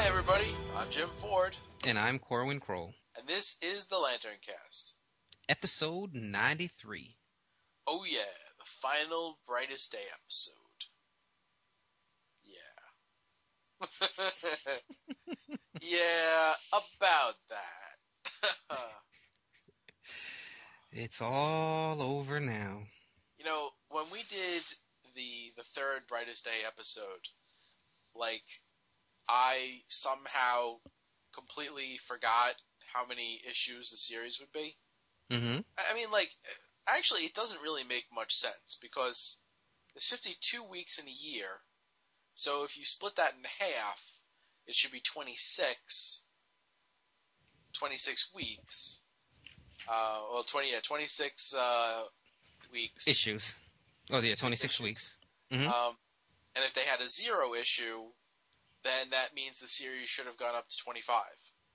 Hi, everybody. I'm Jim Ford, And I'm Corwin Kroll. and this is the Lantern Cast. Episode 93. Oh, yeah, the final Brightest Day episode. Yeah. yeah, about that. It's all over now. you know, when we did the the third Brightest Day episode, like I somehow completely forgot how many issues the series would be. Mm-hmm. I mean, like, actually, it doesn't really make much sense because there's 52 weeks in a year. So if you split that in half, it should be 26. 26 weeks. Uh, well, 20, yeah, 26 uh, weeks. Issues. Oh, yeah, Six 26 issues. weeks. Mhm. Um, and if they had a zero issue, then that means the series should have gone up to 25.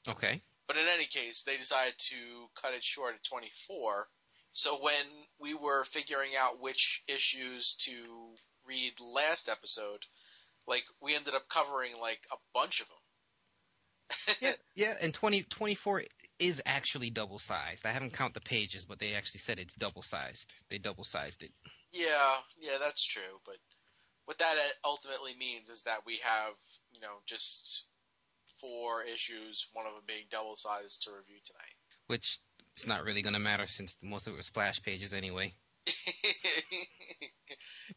Okay. But in any case, they decided to cut it short at 24. So when we were figuring out which issues to read last episode, like we ended up covering like a bunch of them. Yeah, yeah, and 20, 24 is actually double sized. I haven't count the pages, but they actually said it's double sized. They double sized it. Yeah, yeah, that's true. But what that uh, ultimately means is that we have, know, just four issues, one of them being double sized to review tonight. Which it's not really going to matter since most of it was splash pages anyway.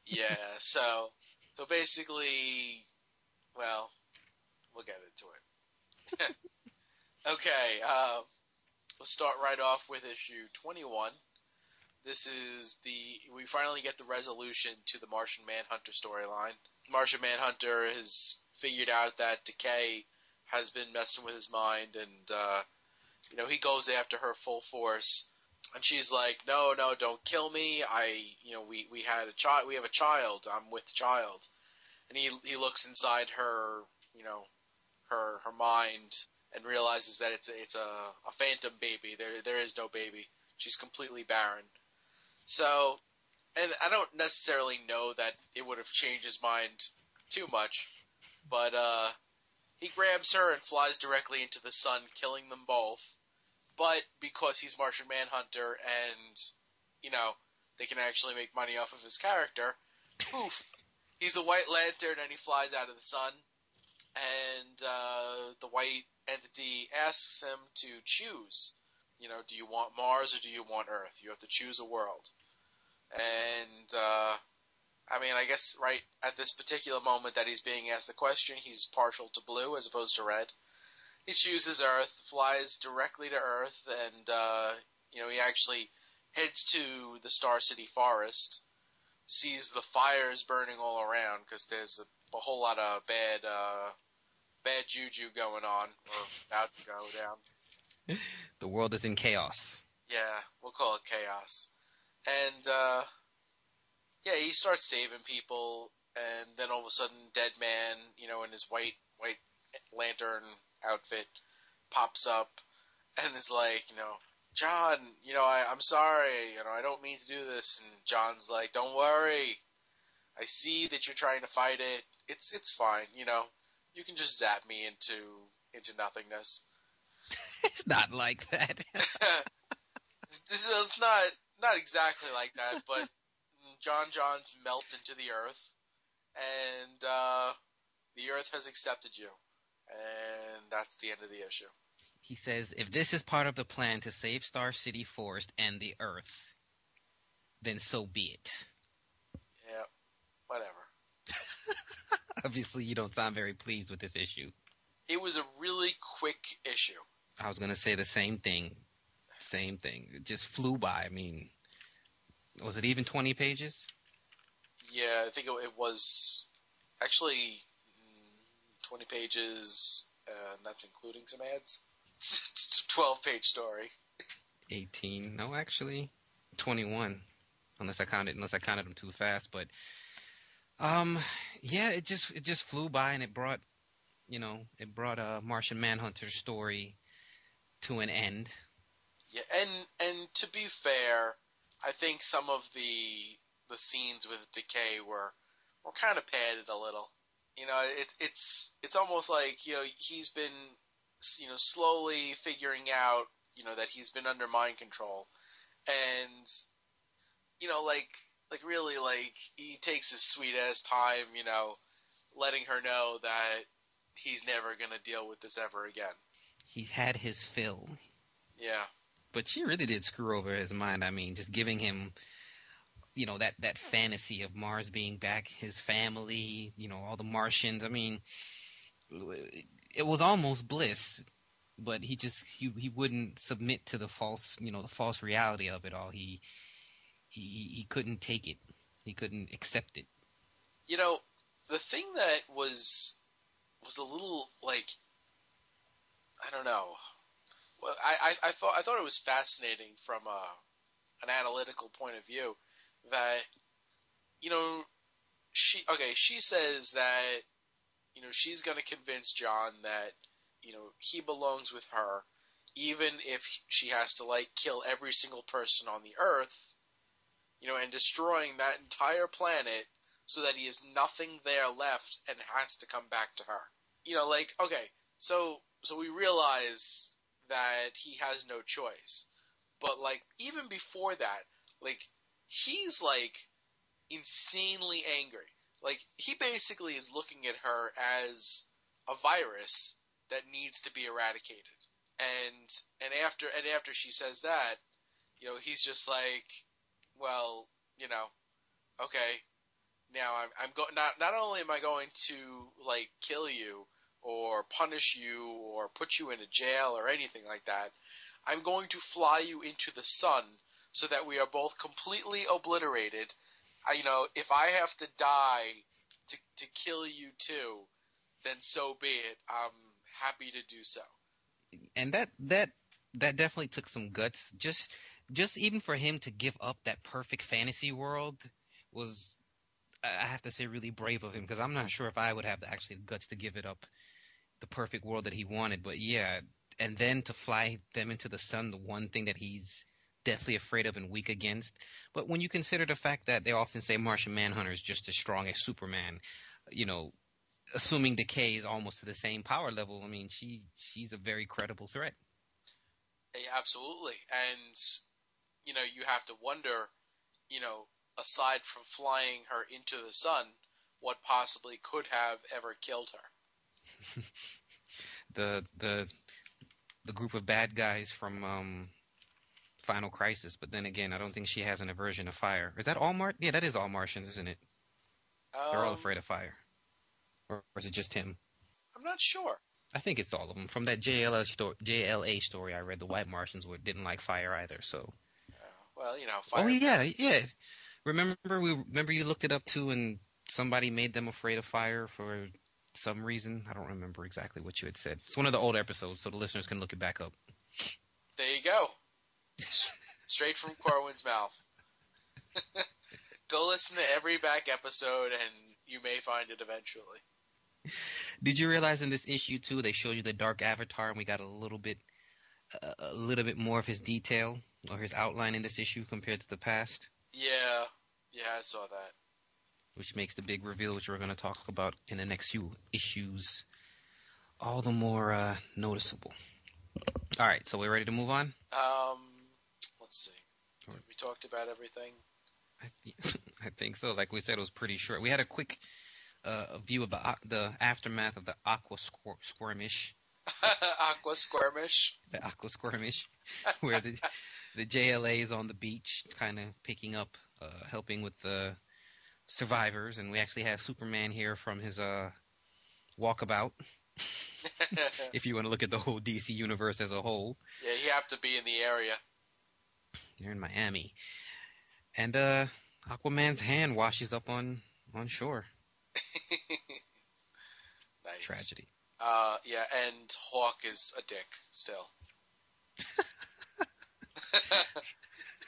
yeah, so so basically, well, we'll get into it. okay, uh, let's start right off with issue 21. This is the we finally get the resolution to the Martian Manhunter storyline. Martian Manhunter has figured out that Decay has been messing with his mind, and uh, you know he goes after her full force. And she's like, "No, no, don't kill me. I, you know, we we had a child. We have a child. I'm with child." And he he looks inside her, you know, her her mind and realizes that it's it's a, a phantom baby. There there is no baby. She's completely barren. So, and I don't necessarily know that it would have changed his mind too much, but uh, he grabs her and flies directly into the sun, killing them both. But because he's Martian Manhunter and, you know, they can actually make money off of his character, poof, he's a white lantern and he flies out of the sun. And uh, the white entity asks him to choose. You know, do you want Mars or do you want Earth? You have to choose a world. And, uh, I mean, I guess right at this particular moment that he's being asked the question, he's partial to blue as opposed to red. He chooses Earth, flies directly to Earth, and uh, you know he actually heads to the Star City forest, sees the fires burning all around because there's a, a whole lot of bad uh, bad juju going on or about to go down. The world is in chaos. Yeah, we'll call it chaos. And uh yeah, he starts saving people and then all of a sudden Deadman, you know, in his white white lantern outfit pops up and is like, you know, John, you know, I, I'm sorry, you know, I don't mean to do this and John's like, Don't worry. I see that you're trying to fight it. It's it's fine, you know. You can just zap me into into nothingness. it's not like that. this is it's not not exactly like that, but John Jones melts into the earth, and uh, the earth has accepted you, and that's the end of the issue. he says, if this is part of the plan to save Star City Forest and the Earth, then so be it. Yeah, whatever. Obviously, you don't sound very pleased with this issue. It was a really quick issue. I was going to say the same thing. Same thing. It just flew by. I mean, was it even 20 pages? Yeah, I think it, it was actually mm, 20 pages, and that's including some ads. It's a 12 page story. 18. No, actually, 21. Unless I counted, unless I counted them too fast. But, um, yeah, it just, it just flew by and it brought, you know, it brought a Martian Manhunter story to an end. Yeah, and and to be fair, I think some of the the scenes with Decay were were kind of padded a little. You know, it, it's it's almost like you know he's been you know slowly figuring out you know that he's been under mind control, and you know like like really like he takes his sweet ass time, you know, letting her know that he's never gonna deal with this ever again. He had his fill. Yeah. But she really did screw over his mind. I mean, just giving him you know that that fantasy of Mars being back, his family, you know, all the Martians. I mean, it was almost bliss, but he just he he wouldn't submit to the false, you know, the false reality of it all. He he he couldn't take it. He couldn't accept it. You know, the thing that was was a little like I don't know. Well, I, I, I thought I thought it was fascinating from a, an analytical point of view that you know she okay she says that you know she's going to convince John that you know he belongs with her even if she has to like kill every single person on the earth you know and destroying that entire planet so that he has nothing there left and has to come back to her. You know like okay so so we realize that he has no choice but like even before that like he's like insanely angry. Like he basically is looking at her as a virus that needs to be eradicated. And and after and after she says that, you know, he's just like, well, you know, okay, now I'm I'm going not not only am I going to like kill you or punish you or put you in a jail or anything like that, I'm going to fly you into the sun so that we are both completely obliterated. I, you know, if I have to die to to kill you too, then so be it. I'm happy to do so. And that that that definitely took some guts. Just just even for him to give up that perfect fantasy world was I have to say really brave of him because I'm not sure if I would have actually the guts to give it up the perfect world that he wanted. But yeah, and then to fly them into the sun, the one thing that he's deathly afraid of and weak against. But when you consider the fact that they often say Martian Manhunter is just as strong as Superman, you know, assuming Decay is almost to the same power level, I mean, she she's a very credible threat. Yeah, absolutely, and you know, you have to wonder, you know, aside from flying her into the sun, what possibly could have ever killed her. the the the group of bad guys from um Final Crisis, but then again, I don't think she has an aversion to fire. Is that all Mar? Yeah, that is all Martians, isn't it? Um, They're all um, afraid of fire, or, or, is it just him? I'm not sure. I think it's all of them. From that JLA story, JLA story I read, the White Martians were, didn't like fire either. So. Uh, well, you know. Fire oh yeah, yeah. Remember we remember you looked it up too, and somebody made them afraid of fire for some reason. I don't remember exactly what you had said. It's one of the old episodes, so the listeners can look it back up. There you go. Straight from Corwin's mouth. Go listen to every back episode, and you may find it eventually. Did you realize in this issue too they showed you the Dark Avatar, and we got a little bit, uh, a little bit more of his detail or his outline in this issue compared to the past? Yeah, yeah, I saw that. Which makes the big reveal, which we're going to talk about in the next few issues, all the more uh, noticeable. All right, so we're ready to move on. Um, Let's see. We talked about everything. I, th- I think so. Like we said, it was pretty short. We had a quick uh, view of the the aftermath of the Aqua squir- Skirmish. aqua Squirmish. The Aqua Squirmish, where the the JLA is on the beach, kind of picking up, uh, helping with the survivors, and we actually have Superman here from his uh, walkabout. if you want to look at the whole DC universe as a whole. Yeah, he have to be in the area. You're in Miami, and uh, Aquaman's hand washes up on on shore. nice. Tragedy. Uh, yeah, and Hawk is a dick still.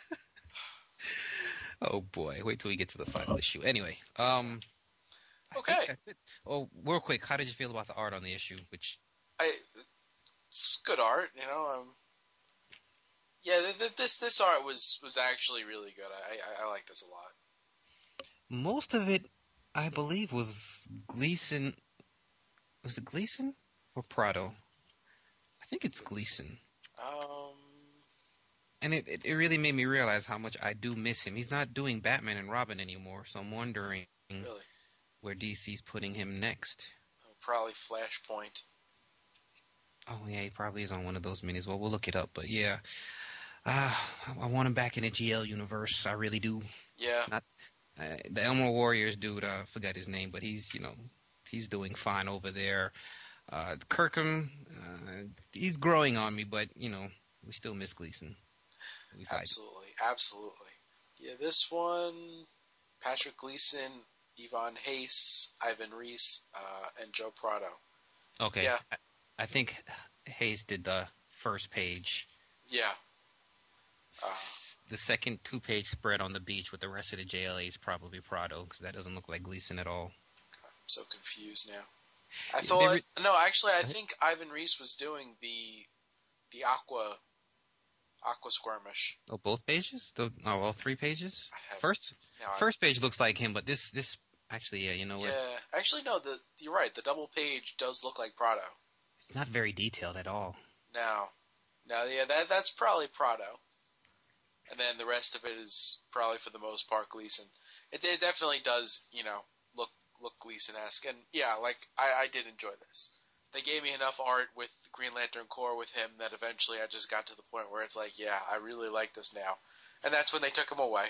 oh boy, wait till we get to the final issue. Anyway, um, okay, that's it. Oh, real quick, how did you feel about the art on the issue? Which I, it's good art, you know. Um, yeah, this this art was was actually really good. I I, I like this a lot. Most of it, I believe, was Gleason. Was it Gleason or Prado? I think it's Gleason. Um, And it, it, it really made me realize how much I do miss him. He's not doing Batman and Robin anymore, so I'm wondering really, where DC's putting him next. probably Flashpoint. Oh yeah, he probably is on one of those minis. Well, we'll look it up, but yeah, uh, I, want him back in the GL universe. I really do. Yeah, Uh, the Emerald Warriors dude, uh, I forgot his name, but he's you know he's doing fine over there. Uh, Kirkham, uh, he's growing on me, but you know we still miss Gleason. At least I do. absolutely, absolutely. Yeah, this one, Patrick Gleason, Yvonne Hayes, Ivan Reis, uh, and Joe Prado. Okay. Yeah. I, I think Hayes did the first page. Yeah, Uh. The second two-page spread on the beach with the rest of the JLA is probably Prado because that doesn't look like Gleason at all. I'm so confused now. I thought re- no, actually, I think Ivan Reis was doing the the Aqua Aqua Skirmish. Oh, both pages? The, oh, all three pages? First, Now I- first page looks like him, but this, this actually, yeah, you know what? yeah, actually, no. The you're right. The double page does look like Prado. It's not very detailed at all. No, no, yeah, that that's probably Prado, and then the rest of it is probably for the most part Gleason. It, it definitely does, you know, look look Gleason-esque, and yeah, like I, I did enjoy this. They gave me enough art with Green Lantern Corps with him that eventually I just got to the point where it's like, yeah, I really like this now, and that's when they took him away.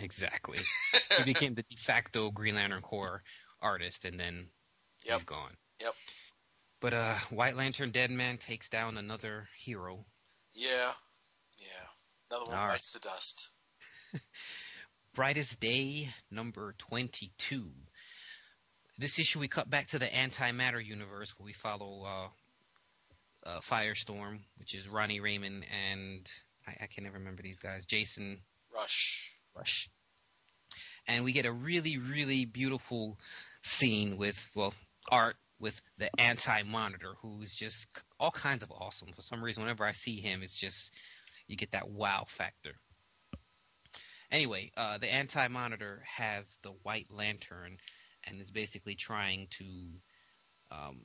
Exactly. he became the de facto Green Lantern Corps artist, and then Yep. he's gone. Yep. But uh, White Lantern Deadman takes down another hero. Yeah, yeah, another one All right. bites the dust. Brightest Day, number 22. This issue, we cut back to the antimatter universe where we follow uh, uh, Firestorm, which is Ronnie Raymond and I, I can never remember these guys, Jason Rusch. Rusch. And we get a really, really beautiful scene with, well, art with the Anti Monitor, who's just all kinds of awesome. For some reason, whenever I see him, it's just, you get that wow factor. Anyway, uh, the Anti Monitor has the White Lantern and is basically trying to um,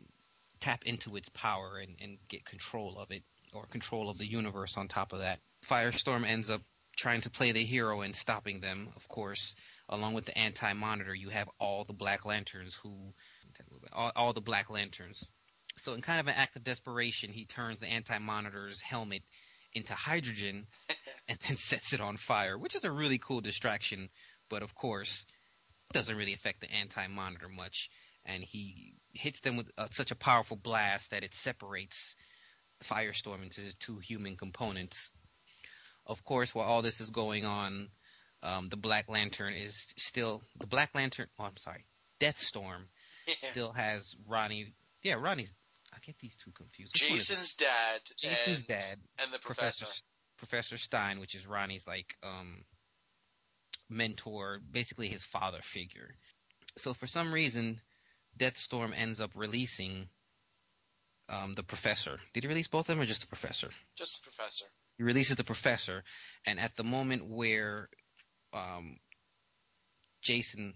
tap into its power and, and get control of it, or control of the universe on top of that. Firestorm ends up trying to play the hero and stopping them, of course. Along with the Anti Monitor, you have all the Black Lanterns who. All, all the Black Lanterns. So, in kind of an act of desperation, he turns the Anti Monitor's helmet into hydrogen and then sets it on fire, which is a really cool distraction, but of course, doesn't really affect the Anti Monitor much. And he hits them with uh, such a powerful blast that it separates Firestorm into his two human components. Of course, while all this is going on, um, the Black Lantern is still the Black Lantern. Oh, I'm sorry, Deathstorm still has Ronnie. Yeah, Ronnie's. I get these two confused. Which one is it? Jason's dad. Jason's and, dad, and the Professor professor. Professor Stein, which is Ronnie's like um, mentor, basically his father figure. So for some reason, Deathstorm ends up releasing um, the Professor. Did he release both of them or just the Professor? Just the professor. He releases the Professor, and at the moment where um, Jason,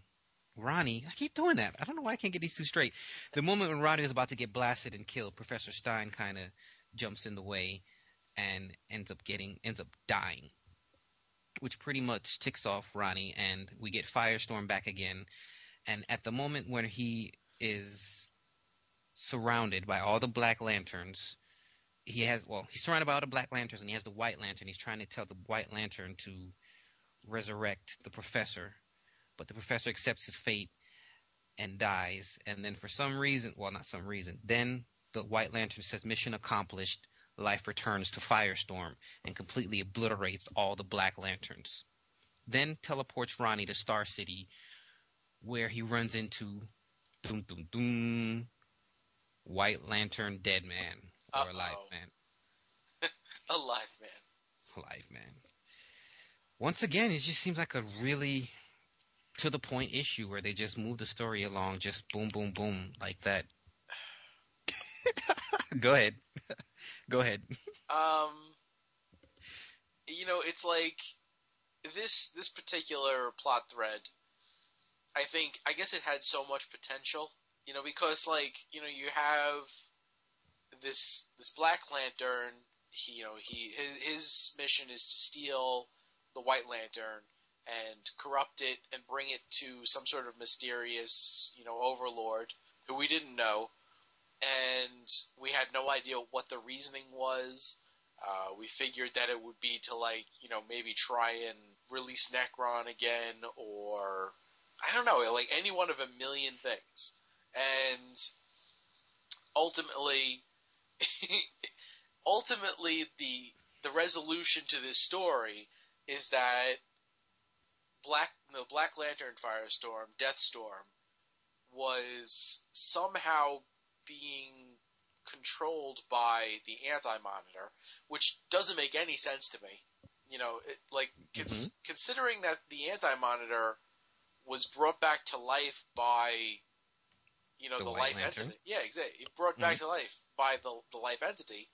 Ronnie, I keep doing that. I don't know why I can't get these two straight. The moment when Ronnie is about to get blasted and killed, Professor Stein kind of jumps in the way and ends up getting ends up dying, which pretty much ticks off Ronnie, and we get Firestorm back again. And at the moment when he is surrounded by all the Black Lanterns, he has well, he's surrounded by all the Black Lanterns, and he has the White Lantern. He's trying to tell the White Lantern to resurrect the Professor, but the Professor accepts his fate and dies. And then for some reason, well, not some reason, then the White Lantern says mission accomplished. Life returns to Firestorm and completely obliterates all the Black Lanterns. Then teleports Ronnie to Star City, where he runs into doom doom doom White Lantern Deadman or Uh-oh. Alive Man. Alive man. Alive Man. Once again, it just seems like a really to the point issue where they just move the story along, just boom, boom, boom, like that. Go ahead. Go ahead. Um, you know, it's like this this particular plot thread I think I guess it had so much potential, you know, because like you know you have this this Black Lantern. He you know he his, his mission is to steal the White Lantern and corrupt it and bring it to some sort of mysterious you know overlord who we didn't know, and we had no idea what the reasoning was. Uh, we figured that it would be to like you know maybe try and release Nekron again or I don't know, like any one of a million things. And ultimately, ultimately the the resolution to this story is that Black the Black Lantern Firestorm, Deathstorm, was somehow being controlled by the Anti Monitor, which doesn't make any sense to me. You know, it, like cons- mm-hmm. considering that the Anti Monitor was brought back to life by you know the, the life Lantern. entity. Yeah, exactly. It Brought mm-hmm. back to life by the the life entity.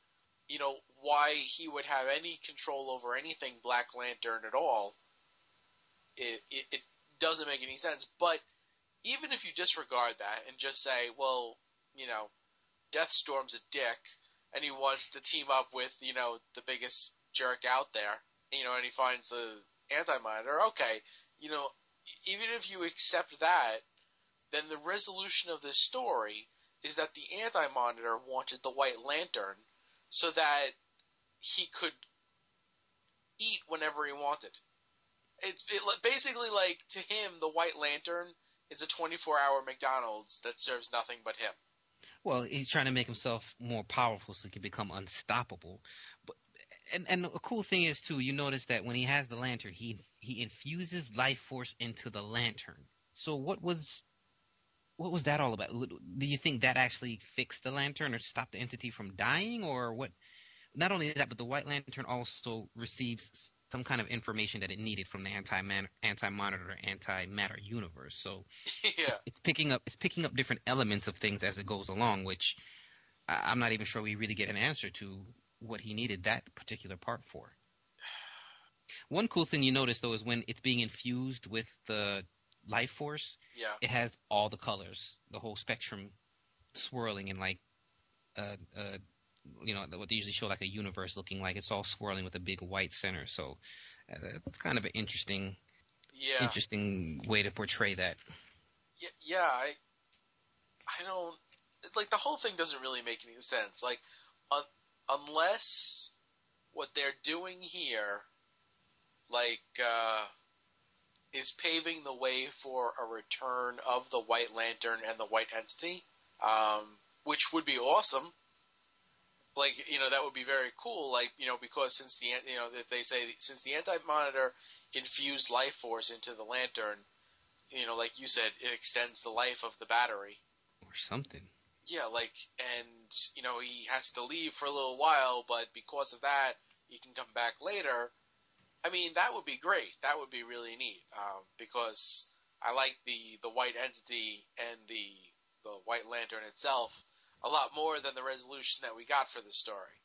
You know why he would have any control over anything Black Lantern at all. It, it it doesn't make any sense. But even if you disregard that and just say, well, you know, Deathstorm's a dick and he wants to team up with you know the biggest jerk out there, you know, and he finds the Anti Monitor. Okay, you know, even if you accept that, then the resolution of this story is that the Anti Monitor wanted the White Lantern so that he could eat whenever he wanted. It's it, basically like to him, the White Lantern is a 24 hour McDonald's that serves nothing but him. Well, he's trying to make himself more powerful so he can become unstoppable. But and and a cool thing is too, you notice that when he has the lantern, he he infuses life force into the lantern. So what was what was that all about? Do you think that actually fixed the lantern or stopped the entity from dying, or what? Not only that, but the White Lantern also receives some kind of information that it needed from the anti anti monitor anti matter universe. So yeah. it's, it's, picking up it's picking up different elements of things as it goes along, which I'm not even sure we really get an answer to what he needed that particular part for. One cool thing you notice though is when it's being infused with the life force, yeah. it has all the colors, the whole spectrum swirling in like uh, uh, you know what they usually show like a universe looking like it's all swirling with a big white center. So uh, that's kind of an interesting, yeah. interesting way to portray that. Yeah, yeah, I, I don't like the whole thing doesn't really make any sense. Like, un, unless what they're doing here, like, uh, is paving the way for a return of the White Lantern and the White Entity, um, which would be awesome like you know that would be very cool like you know because since the you know if they say since the anti monitor infused life force into the lantern you know like you said it extends the life of the battery. Or something. Yeah like and you know he has to leave for a little while but because of that he can come back later. I mean that would be great. That would be really neat um, because i like the the white entity and the the white lantern itself a lot more than the resolution that we got for the story.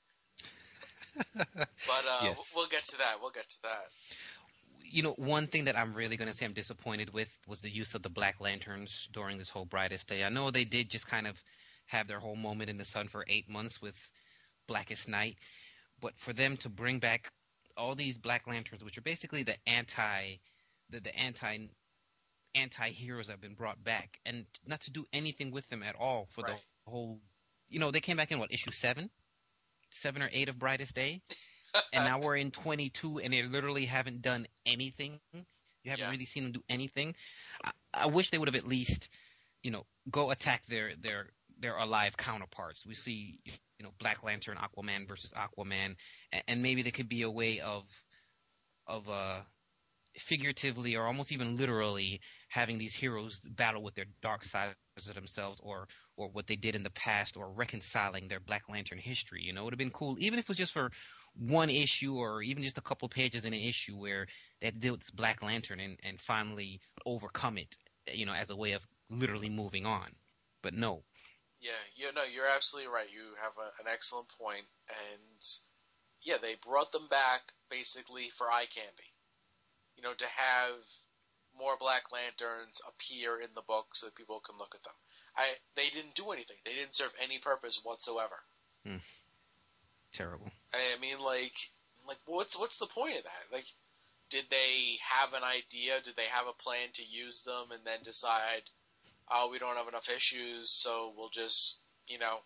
but uh, yes. we'll get to that. We'll get to that. You know, one thing that I'm really going to say I'm disappointed with was the use of the Black Lanterns during this whole Brightest Day. I know they did just kind of have their whole moment in the sun for eight months with Blackest Night, but for them to bring back all these Black Lanterns, which are basically the anti, the, the anti anti-heroes that have been brought back and not to do anything with them at all for right. the whole you know, they came back in what issue seven, seven or eight of Brightest Day, and now we're in 22, and they literally haven't done anything. You haven't yeah. really seen them do anything. I, I wish they would have at least, you know, go attack their their their alive counterparts. We see, you know, Black Lantern, Aquaman versus Aquaman, and, and maybe there could be a way of of uh figuratively or almost even literally having these heroes battle with their dark sides of themselves or or what they did in the past or reconciling their Black Lantern history. You know, it would have been cool, even if it was just for one issue or even just a couple pages in an issue where they had to deal with Black Lantern and, and finally overcome it, you know, as a way of literally moving on. But no. Yeah, you know, you're absolutely right. You have a, an excellent point, and yeah, they brought them back basically for eye candy. You know, to have more Black Lanterns appear in the book so that people can look at them. I they didn't do anything. They didn't serve any purpose whatsoever. Hmm. Terrible. I mean, like, like what's what's the point of that? Like, did they have an idea? Did they have a plan to use them and then decide, oh, we don't have enough issues, so we'll just, you know,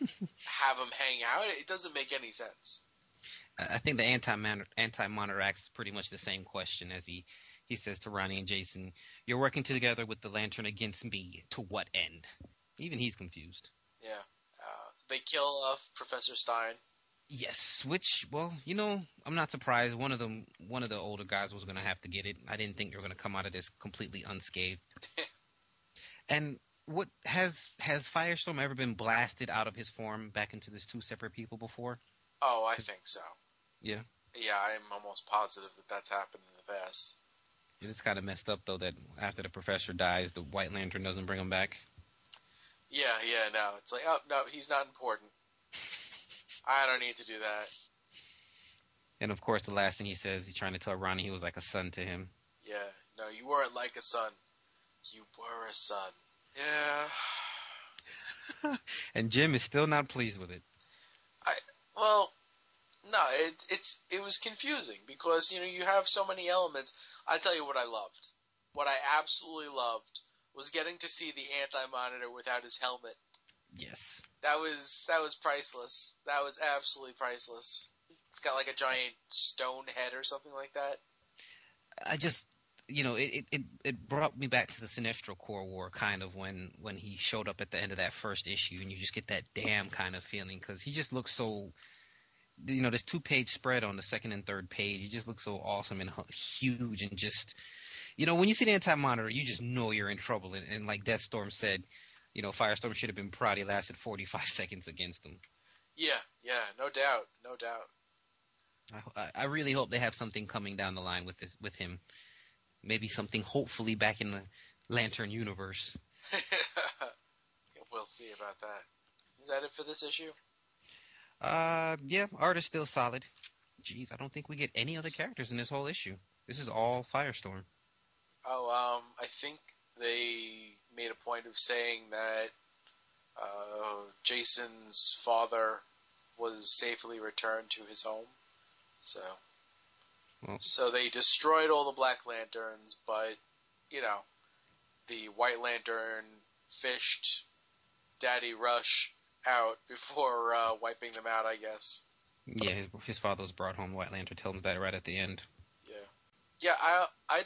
have them hang out? It doesn't make any sense. I think the anti anti monitor acts is pretty much the same question as he he says to Ronnie and Jason, "You're working together with the Lantern against me. To what end?" Even he's confused. Yeah. Uh, they kill uh, Professor Stein. Yes, which well, you know, I'm not surprised. One of them, one of the older guys was going to have to get it. I didn't think they were going to come out of this completely unscathed. and what has has Firestorm ever been blasted out of his form back into this two separate people before? Oh, I think so. Yeah. Yeah, I'm almost positive that that's happened in the past. It's kind of messed up though that after the professor dies, the White Lantern doesn't bring him back. Yeah, yeah, no. It's like, oh, no, he's not important. I don't need to do that. And of course, the last thing he says, he's trying to tell Ronnie he was like a son to him. Yeah, no, you weren't like a son. You were a son. Yeah. and Jim is still not pleased with it. I well, no, it, it's it was confusing because you know you have so many elements. I tell you what I loved. What I absolutely loved was getting to see the anti-monitor without his helmet. Yes. That was that was priceless. That was absolutely priceless. It's got like a giant stone head or something like that. I just, you know, it, it, it brought me back to the Sinestro Corps War, kind of when when he showed up at the end of that first issue, and you just get that damn kind of feeling because he just looks so. You know, this two-page spread on the second and third page, he just looks so awesome and huge, and just, you know, when you see the anti-monitor, you just know you're in trouble. And, and like Deathstorm said, you know, Firestorm should have been proud he lasted 45 seconds against him. Yeah, yeah, no doubt, no doubt. I, I really hope they have something coming down the line with this with him. Maybe something hopefully back in the Lantern universe. we'll see about that. Is that it for this issue? Uh, yeah, art is still solid. Jeez, I don't think we get any other characters in this whole issue. This is all Firestorm. Oh, um, I think they made a point of saying that uh, Jason's father was safely returned to his home. So, Well- so they destroyed all the Black Lanterns, but you know, the White Lantern fished Daddy Rusch out before uh, wiping them out. I guess. Yeah, his, his father was brought home. White Lantern tells him that right at the end. Yeah. Yeah, I I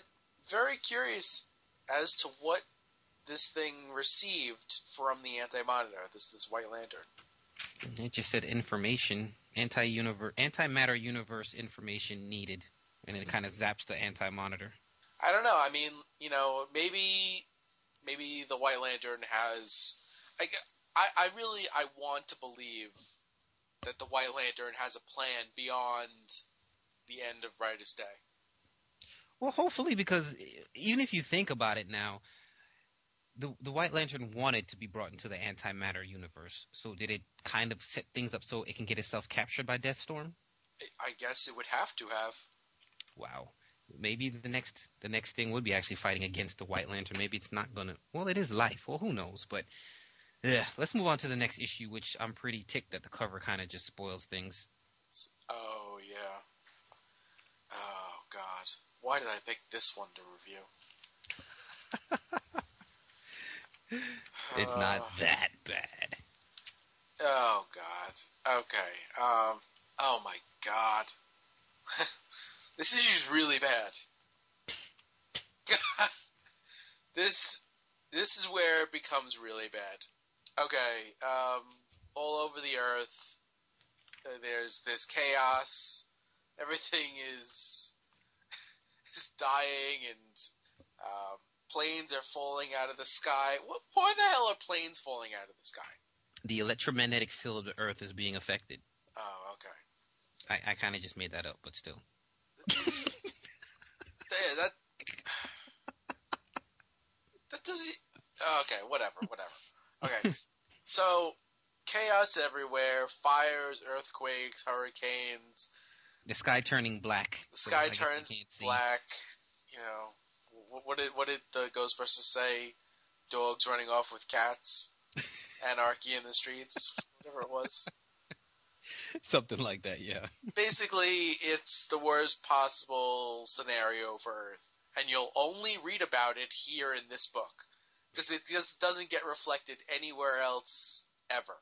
very curious as to what this thing received from the anti-monitor, this this White Lantern. It just said information, anti-universe, antimatter universe information needed, and it kind of zaps the anti-monitor. I don't know. I mean, you know, maybe maybe the White Lantern has. I, I, I really I want to believe that the White Lantern has a plan beyond the end of Brightest Day. Well, hopefully, because even if you think about it now, the the White Lantern wanted to be brought into the antimatter universe. So did it kind of set things up so it can get itself captured by Deathstorm? I guess it would have to have. Wow. Maybe the next the next thing would be actually fighting against the White Lantern. Maybe it's not gonna. Well, it is life. Well, who knows? But yeah, let's move on to the next issue, which I'm pretty ticked that the cover kind of just spoils things. Oh yeah. Oh God. Why did I pick this one to review? It's not Uh, that bad. Oh God. Okay. Um. Oh my God. this issue's really bad. God. this this is where it becomes really bad. Okay. Um. All over the earth, uh, there's this chaos. Everything is is dying, and um, planes are falling out of the sky. What, why the hell are planes falling out of the sky? The electromagnetic field of the Earth is being affected. Oh, okay. I, I kind of just made that up, but still. Yeah, that that doesn't. Okay, whatever, whatever. Okay, so chaos everywhere, fires, earthquakes, hurricanes. The sky turning black. The sky we turns black. You know, what, what did what did the Ghostbusters say? Dogs running off with cats, anarchy in the streets, whatever it was. Something like that, yeah. Basically, it's the worst possible scenario for Earth, and you'll only read about it here in this book because it just doesn't get reflected anywhere else ever.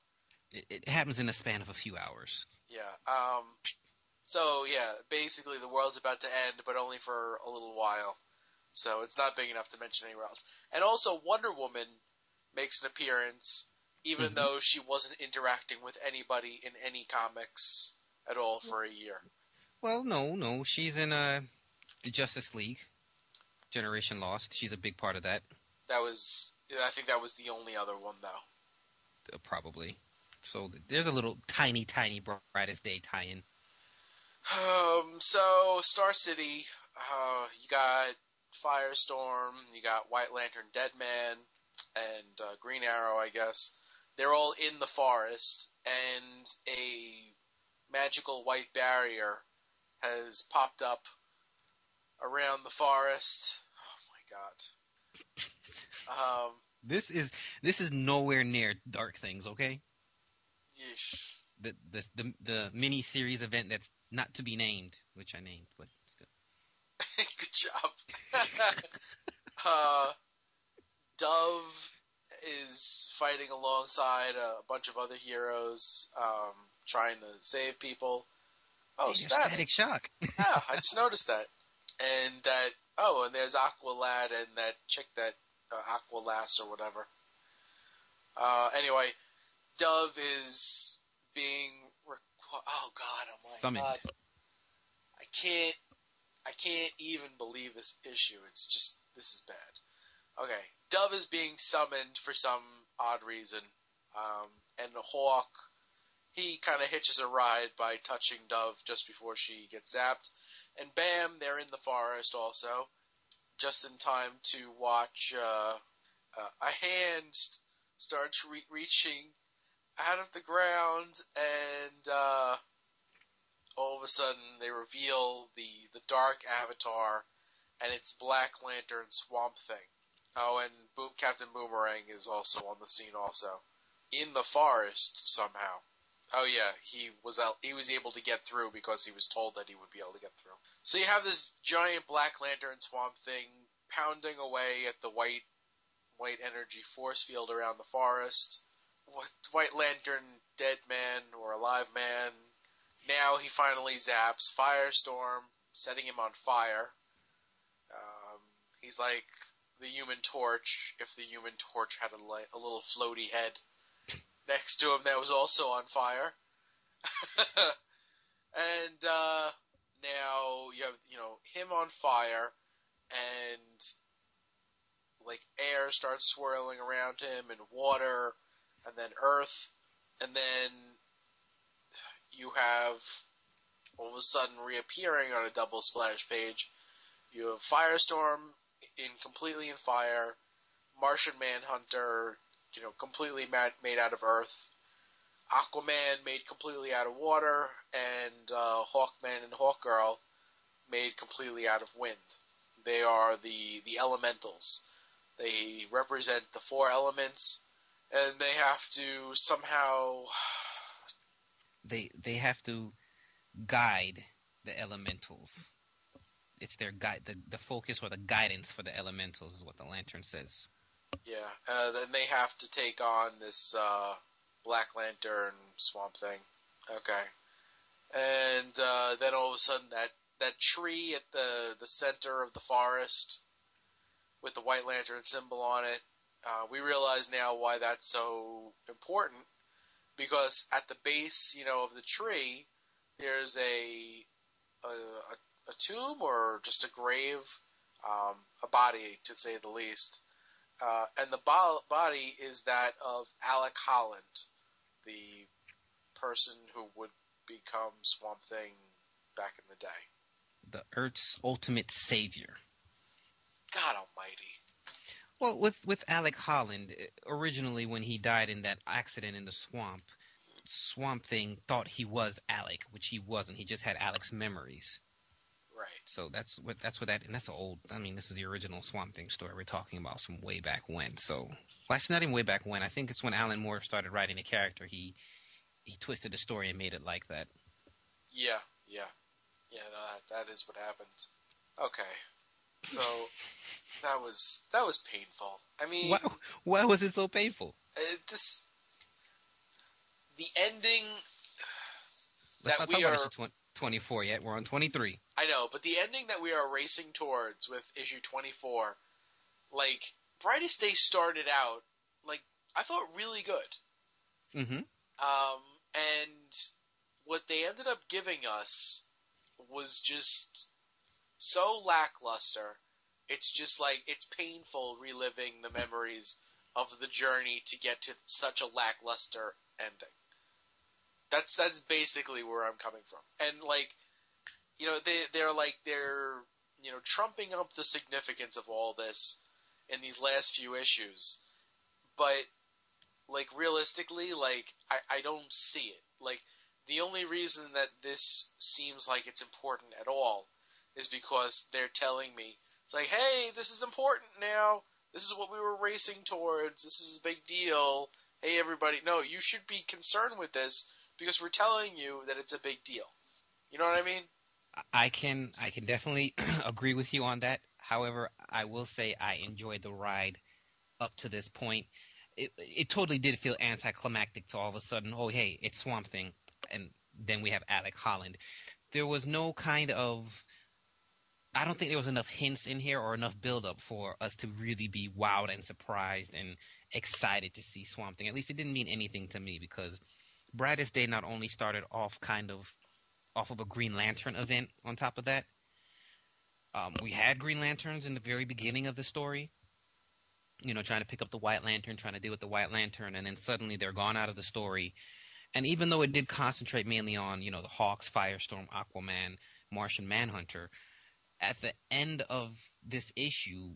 It, it happens in the span of a few hours. Yeah. Um. So yeah, basically the world's about to end, but only for a little while. So it's not big enough to mention anywhere else. And also, Wonder Woman makes an appearance, even Mhm. though she wasn't interacting with anybody in any comics at all for a year. Well, no, no, she's in uh the Justice League. Generation Lost. She's a big part of that, That was, I think that was the only other one though. uh, probably. So there's a little tiny, tiny brightest day tie-in. Um, so Star City, uh, you got Firestorm, you got White Lantern, Deadman, and uh, Green Arrow, I guess. They're all in the forest, and a magical white barrier has popped up around the forest. Oh my god. Um, This is this is nowhere near Dark Things, okay? yeesh. The the the, the mini series event that's not to be named, which I named, but still. Good job. uh, Dove is fighting alongside a bunch of other heroes, um, trying to save people. Oh, Hey, static. static shock. yeah, I just noticed that. And that, oh, and there's Aqualad and that chick that, uh, Aqualass or whatever. Uh, anyway, Dove is being, requ- oh god, oh my Summoned. god. I can't, I can't even believe this issue. It's just, this is bad. Okay, Dove is being summoned for some odd reason. Um, and the Hawk, he kind of hitches a ride by touching Dove just before she gets zapped. And bam, they're in the forest also, just in time to watch uh, uh, a hand starts re- reaching out of the ground, and uh, all of a sudden they reveal the the dark avatar, and it's Black Lantern Swamp Thing. Oh, and Boom, Captain Boomerang is also on the scene, also in the forest somehow. Oh yeah, he was he was able to get through because he was told that he would be able to get through. So you have this giant Black Lantern Swamp Thing pounding away at the white white energy force field around the forest. White Lantern, dead man or alive man. Now he finally zaps Firestorm, setting him on fire. Um, he's like the Human Torch if the Human Torch had a, li- a little floaty head next to him that was also on fire. and uh, now you have you know him on fire, and like air starts swirling around him, and water, and then earth, and then you have all of a sudden reappearing on a double splash page. You have Firestorm in completely in fire, Martian Manhunter, you know, completely made out of earth, Aquaman made completely out of water, and uh, Hawkman and Hawkgirl made completely out of wind. They are the the elementals. They represent the four elements, and they have to somehow. They they have to guide the elementals. It's their guide. The the focus or the guidance for the elementals is what the lantern says. Yeah, uh, then they have to take on this uh, Black Lantern Swamp Thing. Okay, and uh, then all of a sudden that that tree at the the center of the forest with the White Lantern symbol on it, uh, we realize now why that's so important because at the base, you know, of the tree, there's a a, a, a tomb or just a grave, um, a body to say the least. Uh, and the bo- body is that of Alec Holland, the person who would become Swamp Thing back in the day. The Earth's ultimate savior. God Almighty. Well, with with Alec Holland, originally when he died in that accident in the swamp, Swamp Thing thought he was Alec, which he wasn't. He just had Alec's memories. So that's what that's what that and that's an old. I mean, this is the original Swamp Thing story we're talking about from way back when. So, well, actually, not even way back when. I think it's when Alan Moore started writing the character. He he twisted the story and made it like that. Yeah, yeah, yeah. No, that, that is what happened. Okay, so that was that was painful. I mean, Why why was it so painful? uh, this the ending. Let's That not we are- 24 yet. We're on 23. I know, but the ending that we are racing towards with issue 24, like, Brightest Day started out, like, I thought really good. Mm-hmm. Um, and what they ended up giving us was just so lackluster. It's just like, it's painful reliving the memories of the journey to get to such a lackluster ending. That's that's basically where I'm coming from. And like, you know, they they're like they're you know trumping up the significance of all this in these last few issues, but like realistically, like I I don't see it. Like the only reason that this seems like it's important at all is because they're telling me it's like, hey, this is important now. This is what we were racing towards. This is a big deal. Hey, everybody, no, you should be concerned with this because we're telling you that it's a big deal. You know what I mean? I can I can definitely agree with you on that. However, I will say I enjoyed the ride up to this point. It it totally did feel anticlimactic to all of a sudden, oh hey, it's Swamp Thing, and then we have Alec Holland. There was no kind of I don't think there was enough hints in here or enough build up for us to really be wowed and surprised and excited to see Swamp Thing. At least it didn't mean anything to me because Brightest Day not only started off kind of off of a Green Lantern event on top of that. Um, we had Green Lanterns in the very beginning of the story, you know, trying to pick up the White Lantern, trying to deal with the White Lantern, and then suddenly they're gone out of the story. And even though it did concentrate mainly on, you know, the Hawks, Firestorm, Aquaman, Martian Manhunter, at the end of this issue,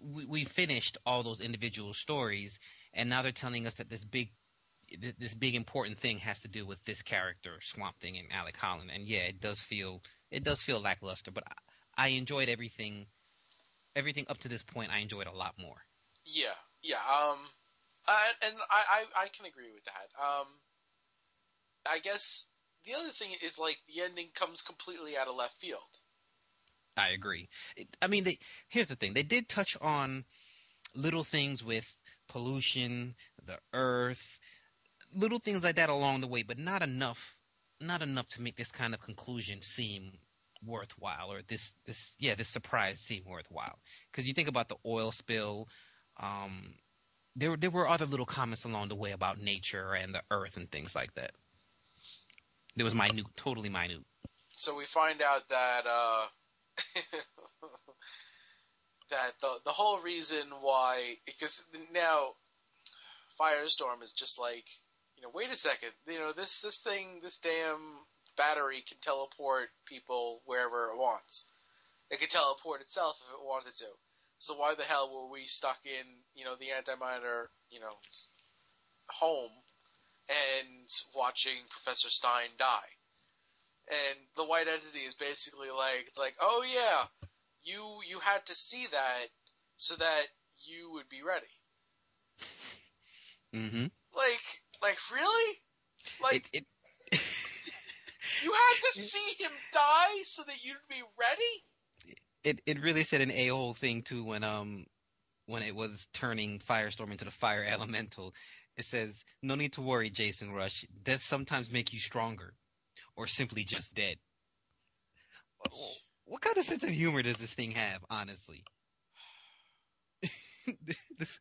we, we finished all those individual stories, and now they're telling us that this big th- this big important thing has to do with this character, Swamp Thing, and Alec Holland. And yeah, it does feel it does feel lackluster, but I, I enjoyed everything. Everything up to this point, I enjoyed a lot more. Yeah, yeah. Um, I, and I, I I can agree with that. Um, I guess the other thing is like the ending comes completely out of left field. I agree. It, I mean, they, here's the thing: they did touch on little things with pollution, the earth, little things like that along the way, but not enough, not enough to make this kind of conclusion seem worthwhile, or this, this, yeah, this surprise seem worthwhile. Because you think about the oil spill, um, there, there were other little comments along the way about nature and the earth and things like that. There was minute, totally minute. So we find out that uh, that the the whole reason why because now Firestorm is just like you know wait a second you know this this thing this damn battery can teleport people wherever it wants. It can teleport itself if it wanted to. So why the hell were we stuck in you know the antimatter you know home and watching Professor Stein die? and the white entity is basically like it's like oh yeah you you had to see that so that you would be ready Mm-hmm. like like really like it, it you had to see him die so that you'd be ready it it really said an a hole thing too when um when it was turning Firestorm into the fire elemental. It says, "No need to worry, Jason Rusch. Death sometimes make you stronger, or simply just dead." What, what kind of sense of humor does this thing have, honestly? this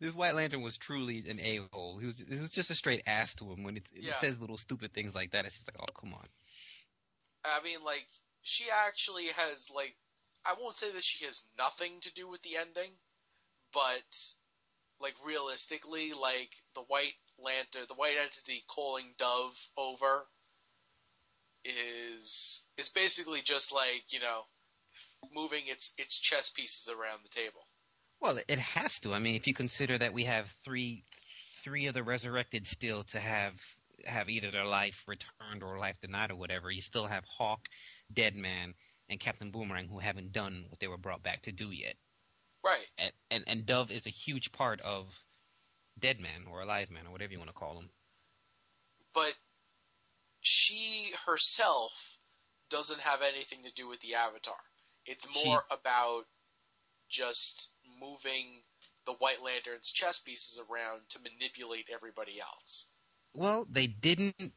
this White Lantern was truly an a hole. He was it was just a straight ass to him when it, it Yeah. says little stupid things like that. It's just like, oh come on. i mean like she actually has like i won't say that she has nothing to do with the ending but like realistically like the white lantern the white entity calling dove over is is basically just like you know moving its its chess pieces around the table Well, it has to. I mean, if you consider that we have three three of the resurrected still to have have either their life returned or life denied or whatever, you still have Hawk, Deadman, and Captain Boomerang who haven't done what they were brought back to do yet. Right. And and, and Dove is a huge part of Deadman or Alive Man or whatever you want to call him. But she herself doesn't have anything to do with the Avatar. It's more she, about just moving the White Lantern's chess pieces around to manipulate everybody else. Well, they didn't.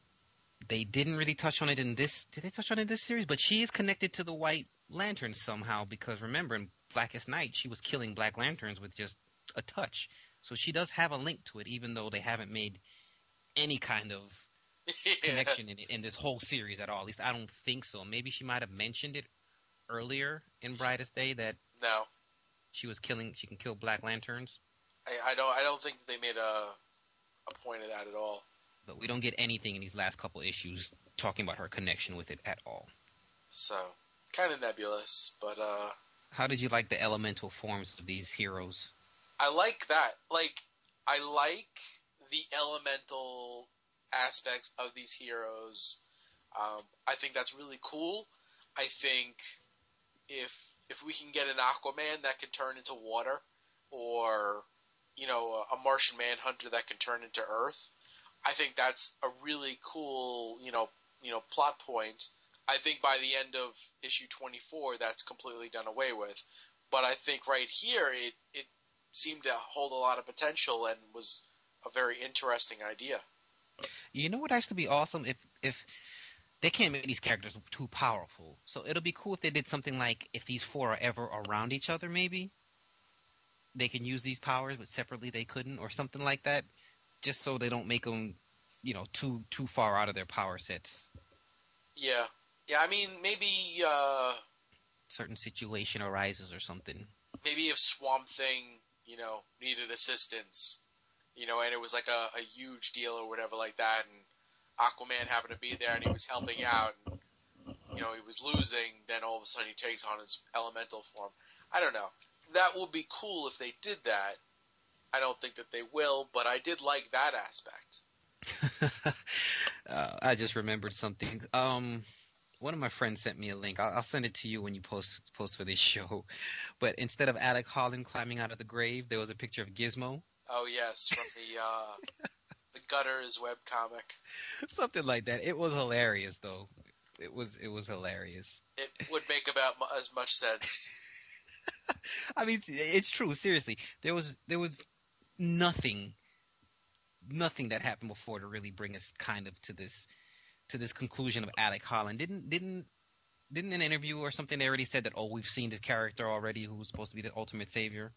They didn't really touch on it in this. Did they touch on it in this series? But she is connected to the White Lantern somehow because remember in Blackest Night she was killing Black Lanterns with just a touch. So she does have a link to it, even though they haven't made any kind of yeah. connection in, in this whole series at all. At least I don't think so. Maybe she might have mentioned it earlier in Brightest Day that no, she was killing. She can kill Black Lanterns. I, I don't. I don't think they made a a point of that at all. But we don't get anything in these last couple issues talking about her connection with it at all. So kind of nebulous, but uh. How did you like the elemental forms of these heroes? I like that. Like I like the elemental aspects of these heroes. Um, I think that's really cool. I think if if we can get an Aquaman that can turn into water, or you know a Martian Manhunter that can turn into Earth, I think that's a really cool you know you know plot point. I think by the end of issue 24, that's completely done away with. But I think right here, it it seemed to hold a lot of potential and was a very interesting idea. You know what actually be awesome if if they can't make these characters too powerful. So it'll be cool if they did something like if these four are ever around each other, maybe they can use these powers, but separately they couldn't, or something like that, just so they don't make them, you know, too too far out of their power sets. Yeah, yeah. I mean, maybe uh, certain situation arises or something. Maybe if Swamp Thing, you know, needed assistance, you know, and it was like a, a huge deal or whatever like that, and Aquaman happened to be there and he was helping out, and you know he was losing. Then all of a sudden he takes on his elemental form. I don't know. That would be cool if they did that. I don't think that they will, but I did like that aspect. uh, I just remembered something. Um, one of my friends sent me a link. I'll, I'll, send it to you when you post post for this show. But instead of Alec Holland climbing out of the grave, there was a picture of Gizmo. Oh yes, from the uh, the Gutters webcomic. Something like that. It was hilarious though. It was it was hilarious. It would make about as much sense. I mean, it's true. Seriously, there was there was nothing, nothing that happened before to really bring us kind of to this to this conclusion of Alec Holland. Didn't didn't didn't an interview or something they already said that oh we've seen this character already who was supposed to be the ultimate savior.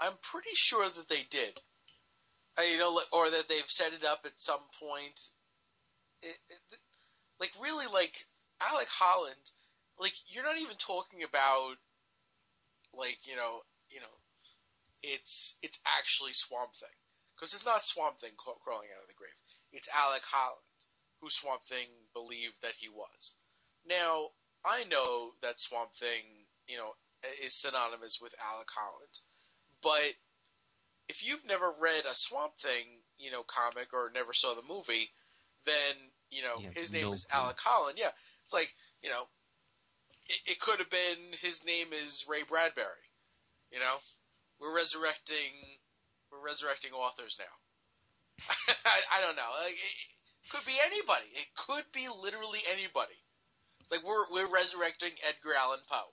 I'm pretty sure that they did. Uh, you know, or that they've set it up at some point. It, it, like really, like Alec Holland, like you're not even talking about, like you know, you know, it's it's actually Swamp Thing because it's not Swamp Thing crawling out of the grave. It's Alec Holland who Swamp Thing believed that he was. Now I know that Swamp Thing, you know, is synonymous with Alec Holland, but if you've never read a Swamp Thing, you know, comic or never saw the movie, then you know yeah, his name no is Alec Holland. Yeah, it's like you know, it, it could have been his name is Ray Bradbury. You know, we're resurrecting, we're resurrecting authors now. I, I don't know. Like, it could be anybody. It could be literally anybody. It's like we're we're resurrecting Edgar Allan Poe.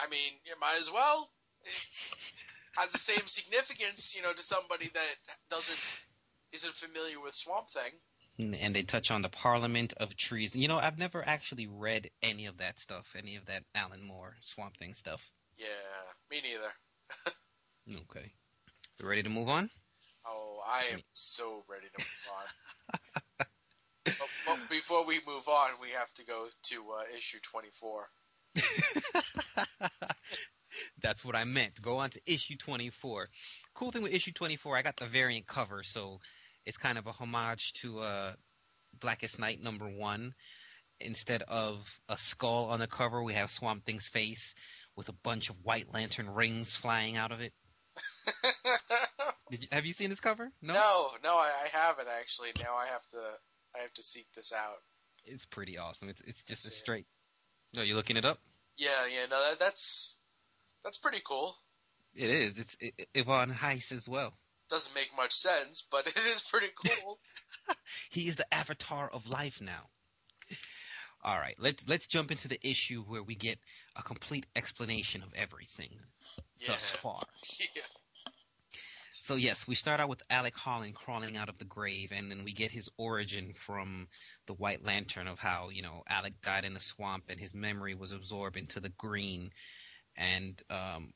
I mean, you might as well has the same significance, you know, to somebody that doesn't isn't familiar with Swamp Thing. And they touch on the Parliament of Trees. You know, I've never actually read any of that stuff, any of that Alan Moore Swamp Thing stuff. Yeah, me neither. okay. You ready to move on? Oh, I am so ready to move on. but, but, before we move on, we have to go to uh, issue 24. That's what I meant. Go on to issue 24. Cool thing with issue 24, I got the variant cover, so it's kind of a homage to uh, Blackest Night number one. Instead of a skull on the cover, we have Swamp Thing's face with a bunch of White Lantern rings flying out of it. Did you, have you seen this cover? No. No, no, I, I haven't actually. Now I have to, I have to seek this out. It's pretty awesome. It's it's just a straight. No, you looking it up? Yeah, yeah, no, that, that's that's pretty cool. It is. It's it, Ivan Reis as well. Doesn't make much sense, but it is pretty cool. He is the avatar of life now. All right, let's let's jump into the issue where we get a complete explanation of everything yeah, thus far. yeah, So yes, we start out with Alec Holland crawling out of the grave, and then we get his origin from the White Lantern of how you know Alec died in the swamp, and his memory was absorbed into the green, and um,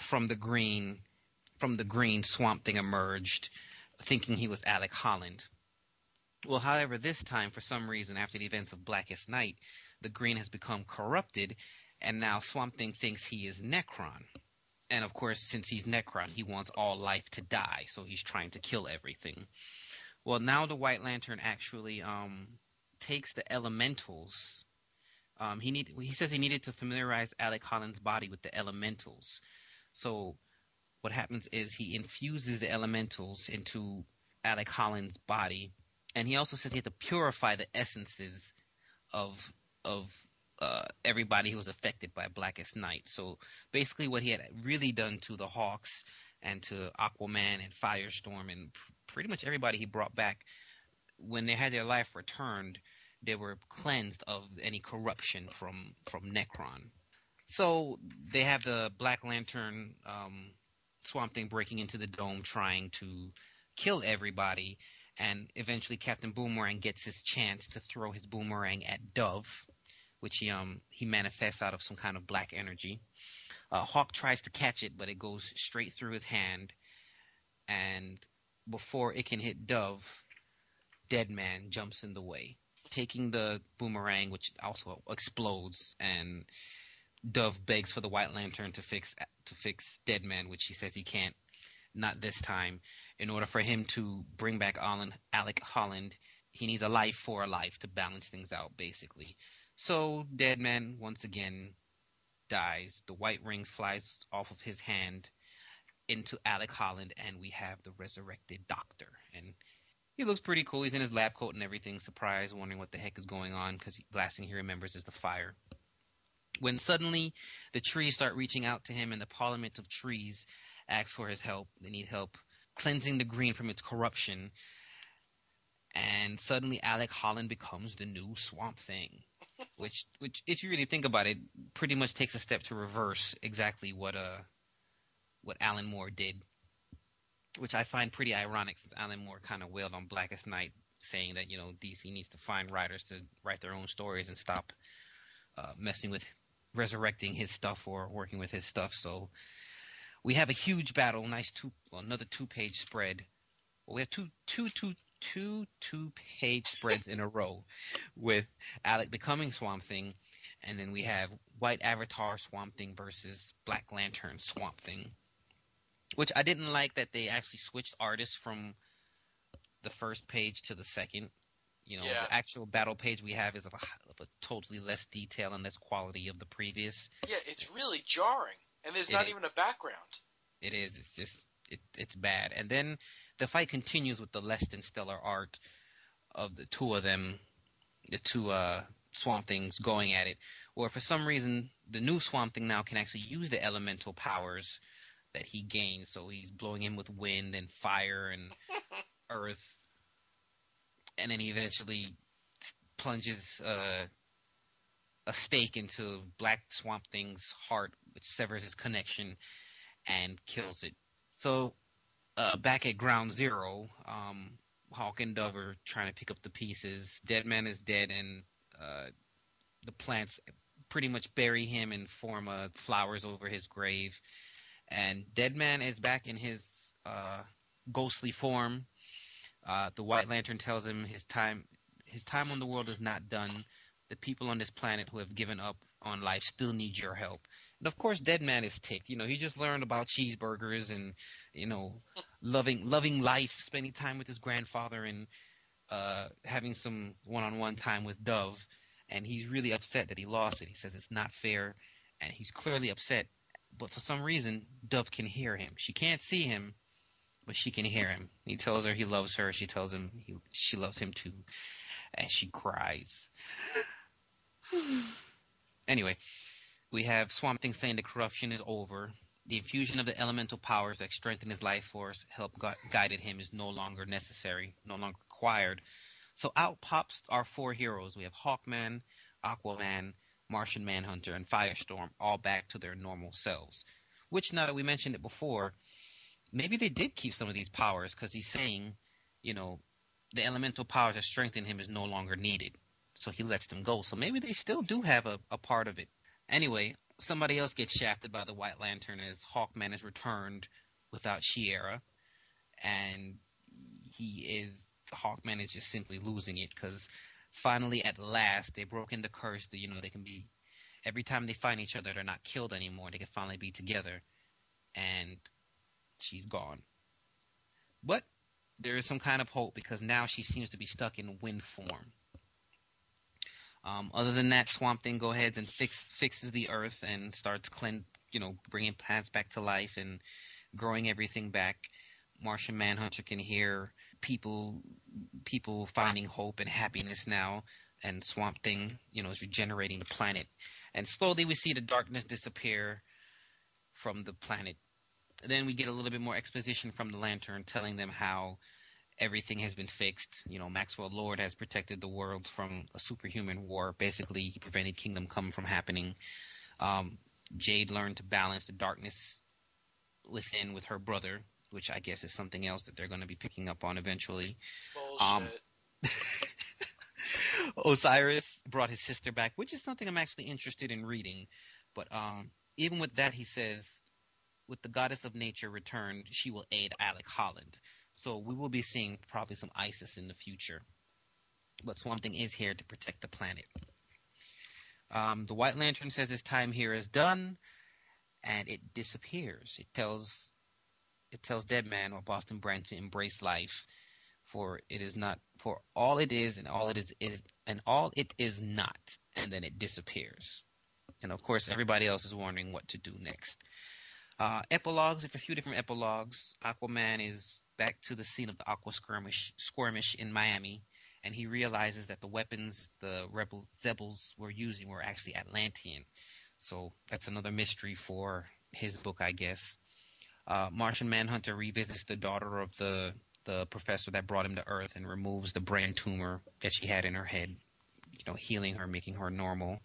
from the green, from the green, Swamp Thing emerged, thinking he was Alec Holland. Well, however, this time, for some reason, after the events of Blackest Night, the green has become corrupted, and now Swamp Thing thinks he is Nekron. And of course, since he's Nekron, he wants all life to die, so he's trying to kill everything. Well, now the White Lantern actually um, takes the elementals. Um, he need he says he needed to familiarize Alec Holland's body with the elementals. So what happens is he infuses the elementals into Alec Holland's body, and he also says he had to purify the essences of of uh, everybody who was affected by Blackest Night. So basically, what he had really done to the Hawks and to Aquaman and Firestorm and pr- pretty much everybody he brought back, when they had their life returned, they were cleansed of any corruption from from Nekron. So they have the Black Lantern um, Swamp Thing breaking into the dome, trying to kill everybody, and eventually Captain Boomerang gets his chance to throw his boomerang at Dove, which he um he manifests out of some kind of black energy. Uh, Hawk tries to catch it, but it goes straight through his hand, and before it can hit Dove, Deadman jumps in the way, taking the boomerang, which also explodes, and Dove begs for the White Lantern to fix to fix Deadman, which he says he can't, not this time. In order for him to bring back Alan, Alec Holland, he needs a life for a life to balance things out, basically. So Deadman once again dies. The white ring flies off of his hand into Alec Holland, and we have the resurrected Doctor. And he looks pretty cool. He's in his lab coat and everything, surprised, wondering what the heck is going on, because last thing he remembers is the fire. When suddenly the trees start reaching out to him, and the Parliament of Trees asks for his help. They need help cleansing the green from its corruption. And suddenly Alec Holland becomes the new Swamp Thing which which if you really think about it, pretty much takes a step to reverse exactly what uh what Alan Moore did, which I find pretty ironic since Alan Moore kind of wailed on Blackest Night, saying that you know DC needs to find writers to write their own stories and stop uh, messing with resurrecting his stuff or working with his stuff. So we have a huge battle, nice two well, another two page spread. Well, we have two two two two two page spreads in a row with Alec becoming Swamp Thing, and then we have White Avatar Swamp Thing versus Black Lantern Swamp Thing. Which I didn't like that they actually switched artists from the first page to the second. You know, Yeah. the actual battle page we have is of a, of a totally less detail and less quality of the previous. yeah, it's really jarring, and there's It not is. even a background. It is. It's just it, it's bad. And then the fight continues with the less than stellar art of the two of them, the two uh, Swamp Things going at it. Or for some reason, the new Swamp Thing now can actually use the elemental powers that he gains. So he's blowing in with wind and fire and earth, and then he eventually plunges uh, a stake into Black Swamp Thing's heart, which severs his connection and kills it. So uh, back at Ground Zero, um, Hawk and Dove are trying to pick up the pieces. Deadman is dead, and uh, the plants pretty much bury him and form uh, flowers over his grave. And Deadman is back in his uh, ghostly form. Uh, the White Lantern tells him his time his time on the world is not done. The people on this planet who have given up on life still need your help. And of course, Deadman is ticked. You know, he just learned about cheeseburgers and you know, loving loving life, spending time with his grandfather, and uh, having some one-on-one time with Dove. And he's really upset that he lost it. He says it's not fair, and he's clearly upset. But for some reason, Dove can hear him. She can't see him, but she can hear him. He tells her he loves her. She tells him he, she loves him too, and she cries. anyway, we have Swamp Thing saying the corruption is over. The infusion of the elemental powers that strengthen his life force, help gu- guided him, is no longer necessary, no longer required. So out pops our four heroes. We have Hawkman, Aquaman, Martian Manhunter, and Firestorm, all back to their normal selves. Which, now that we mentioned it before, maybe they did keep some of these powers because he's saying, you know, the elemental powers that strengthen him is no longer needed. So he lets them go. So maybe they still do have a, a part of it. Anyway, somebody else gets shafted by the White Lantern as Hawkman is returned without Shiera, and he is Hawkman is just simply losing it because finally, at last, they broke in the curse that you know they can be every time they find each other, they're not killed anymore. They can finally be together, and she's gone. But there is some kind of hope because now she seems to be stuck in wind form. Um, other than that, Swamp Thing go ahead and fix, fixes the earth and starts clean, you know, bringing plants back to life and growing everything back. Martian Manhunter can hear people people finding hope and happiness now, and Swamp Thing, you know, is regenerating the planet. And slowly we see the darkness disappear from the planet. Then we get a little bit more exposition from the Lantern telling them how everything has been fixed. You know, Maxwell Lord has protected the world from a superhuman war. Basically, he prevented Kingdom Come from happening. Um, Jade learned to balance the darkness within with her brother, which I guess is something else that they're going to be picking up on eventually. Bullshit. Um, Osiris brought his sister back, which is something I'm actually interested in reading. But um, even with that, he says, with the goddess of nature returned, she will aid Alec Holland. So we will be seeing probably some ISIS in the future. But Swamp Thing is here to protect the planet. Um, the White Lantern says his time here is done, and it disappears. It tells it tells Deadman or Boston Brand to embrace life, for it is not for all it is and all it is, is and all it is not, and then it disappears. And of course, everybody else is wondering what to do next. Uh, epilogues, if a few different epilogues. Aquaman is back to the scene of the Aqua skirmish, skirmish in Miami, and he realizes that the weapons the rebel Xebels were using were actually Atlantean. So that's another mystery for his book, I guess. Uh, Martian Manhunter revisits the daughter of the the professor that brought him to Earth and removes the brain tumor that she had in her head, you know, healing her, making her normal.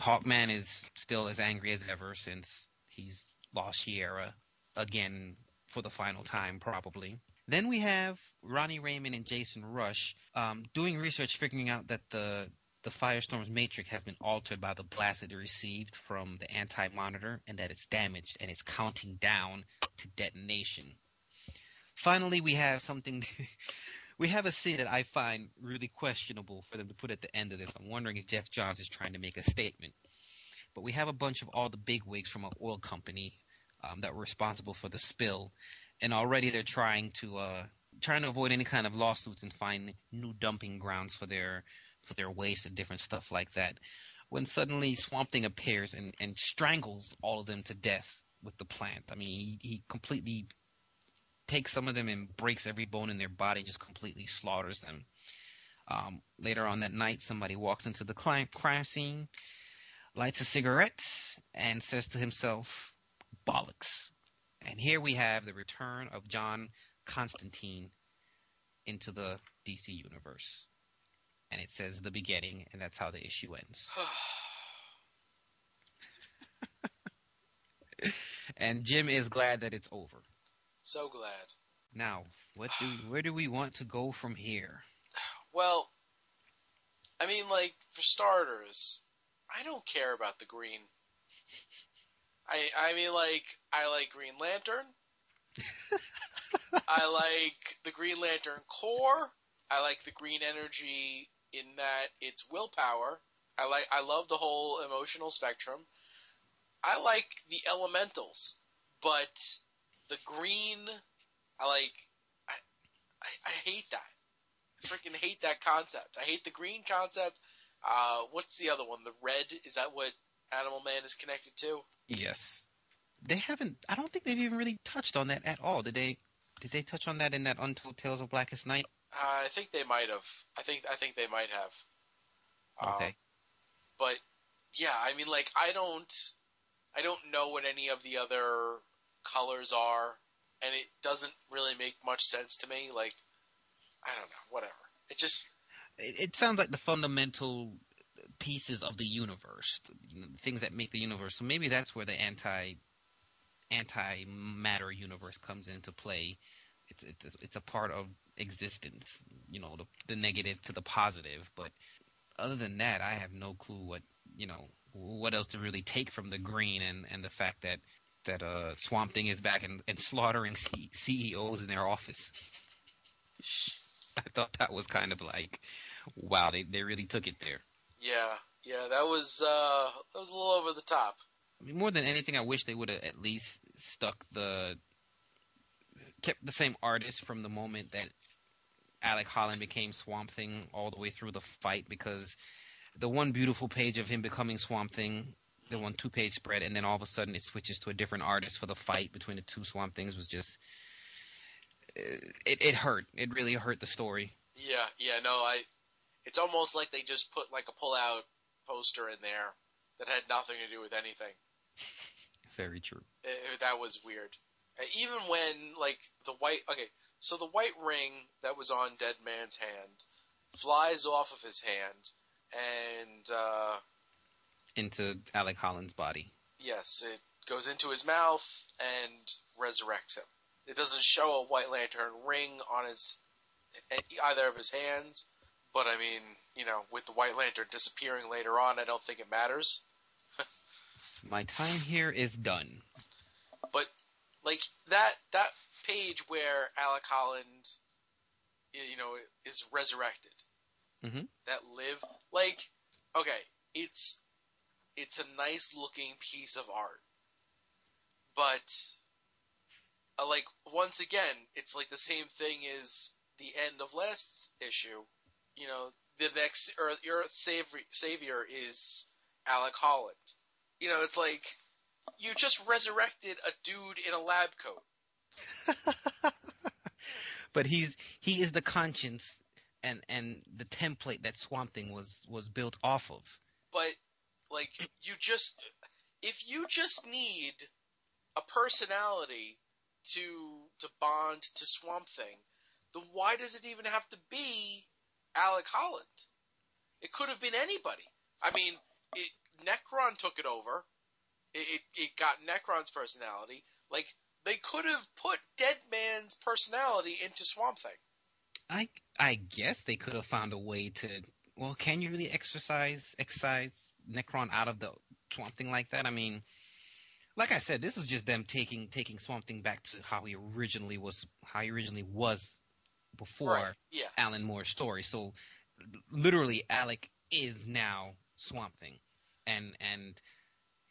Hawkman is still as angry as ever since he's lost Shiera again for the final time, probably. Then we have Ronnie Raymond and Jason Rusch um, doing research, figuring out that the the Firestorm's matrix has been altered by the blast that it received from the anti-monitor, and that it's damaged and it's counting down to detonation. Finally, we have something. we have a scene that I find really questionable for them to put at the end of this. I'm wondering if Geoff Johns is trying to make a statement. But we have a bunch of all the bigwigs from an oil company um, that were responsible for the spill, and already they're trying to uh, trying to avoid any kind of lawsuits and find new dumping grounds for their for their waste and different stuff like that. When suddenly Swamp Thing appears and, and strangles all of them to death with the plant. I mean, he, he completely takes some of them and breaks every bone in their body, just completely slaughters them. Um, later on that night, somebody walks into the crime, scene, lights a cigarette, and says to himself, bollocks. And here we have the return of John Constantine into the DC universe. And it says the beginning, and that's how the issue ends. and Jim is glad that it's over. so glad. Now, what do where do we want to go from here? Well, I mean, like for starters, I don't care about the green. I I mean, like I like Green Lantern. I like the Green Lantern Corps. I like the green energy in that it's willpower. I like I love the whole emotional spectrum. I like the elementals, but the green, I like. I I, I hate that. I freaking hate that concept. I hate the green concept. Uh, what's the other one? The red is that what Animal Man is connected to? Yes. They haven't I don't think they've even really touched on that at all, did they? Did they touch on that in that Untold Tales of Blackest Night? Uh, I think they might have. I think I think they might have. Um, Okay. but yeah, I mean, like I don't, I don't know what any of the other colors are, and it doesn't really make much sense to me. Like, I don't know, whatever. It just, It, it sounds like the fundamental pieces of the universe, you know, the things that make the universe. So maybe that's where the anti anti matter universe comes into play. It's it's it's a part of existence, you know, the the negative to the positive. But other than that, I have no clue what you know what else to really take from the green and and the fact that that uh Swamp Thing is back and, and slaughtering C- CEOs in their office. I thought that was kind of like, wow, they they really took it there. yeah, yeah, that was, uh, that was a little over the top. I mean, more than anything, I wish they would have at least stuck the kept the same artist from the moment that Alec Holland became Swamp Thing all the way through the fight because the one beautiful page of him becoming Swamp Thing, the one two page spread, and then all of a sudden it switches to a different artist for the fight between the two Swamp Things was just it it hurt. It really hurt the story. Yeah, yeah, no, I. It's almost like they just put like a pull-out poster in there that had nothing to do with anything. Very true. Uh, that was weird. Uh, even when like the white, okay, so the white ring that was on Dead Man's hand flies off of his hand, and uh, Into Alec Holland's body. yes, it goes into his mouth and resurrects him. It doesn't show a White Lantern ring on his either of his hands, but I mean, you know, with the White Lantern disappearing later on, I don't think it matters. My time here is done. But like that that page where Alec Holland, you know, is resurrected. Mhm. That live like okay, it's it's a nice looking piece of art, but uh, like once again, it's like the same thing as the end of last issue. You know, the next Earth, Earth savior, savior is Alec Holland. You know, it's like you just resurrected a dude in a lab coat. but he's he is the conscience and and the template that Swamp Thing was was built off of. But like you just if you just need a personality to to bond to Swamp Thing, then why does it even have to be Alec Holland? It could have been anybody. I mean, it, Nekron took it over. It, it it got Nekron's personality. Like they could have put Dead Man's personality into Swamp Thing. I I guess they could have found a way to. Well, can you really exercise excise Nekron out of the Swamp Thing like that? I mean, like I said, this is just them taking taking Swamp Thing back to how he originally was, how he originally was before Right. Yes. Alan Moore's story. So literally, Alec is now Swamp Thing, and and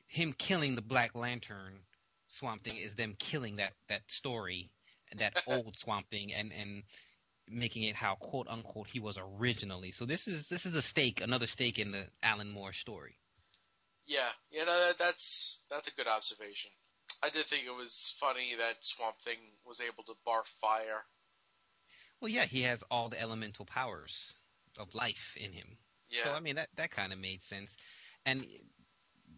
him killing the Black Lantern Swamp Thing is them killing that that story, that old Swamp Thing, and and making it how quote unquote he was originally. So this is this is a stake, another stake in the Alan Moore story. Yeah, you know that, that's that's a good observation. I did think it was funny that Swamp Thing was able to barf fire. Well, yeah, he has all the elemental powers of life in him. Yeah, So I mean that that kind of made sense, and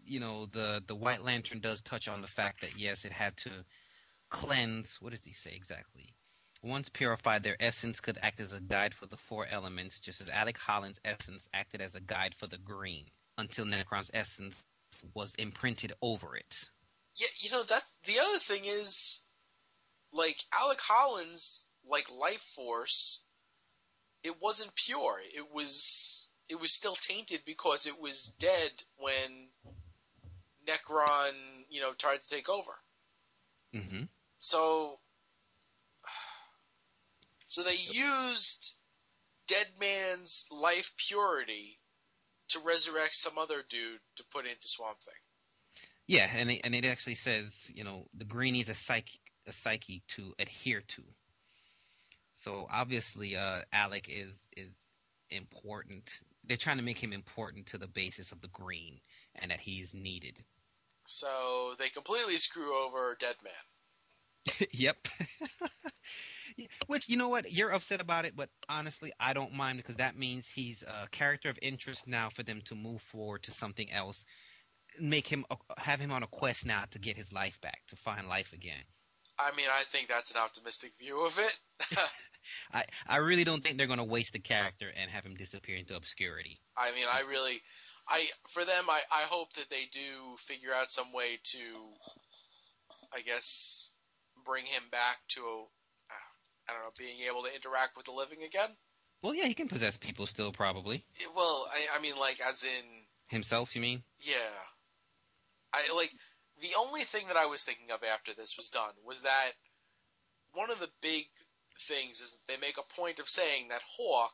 you know the the White Lantern does touch on the fact that yes, it had to cleanse. What does he say exactly? Once purified, their essence could act as a guide for the four elements, just as Alec Holland's essence acted as a guide for the green, until Nekron's essence was imprinted over it. yeah. You know that's the other thing is, like Alec Holland's like life force. It wasn't pure. It was it was still tainted because it was dead when Nekron, you know, tried to take over. hmm So, so they used Dead Man's life purity to resurrect some other dude to put into Swamp Thing. Yeah, and it, and it actually says, you know, the green needs a psyche, a psyche to adhere to. So obviously, uh, Alec is is important. They're trying to make him important to the basis of the green, and that he is needed. So they completely screw over Deadman. yep. Which you know what you're upset about it, but honestly, I don't mind because that means he's a character of interest now for them to move forward to something else, make him have him on a quest now to get his life back, to find life again. I mean, I think that's an optimistic view of it. I I really don't think they're going to waste the character and have him disappear into obscurity. I mean, I really, I for them, I I hope that they do figure out some way to, I guess, bring him back to uh, I don't know, being able to interact with the living again. Well, yeah, he can possess people still, probably. Well, I, I mean, like as in himself. You mean? Yeah. I like the only thing that I was thinking of after this was done was that one of the big things is they make a point of saying that Hawk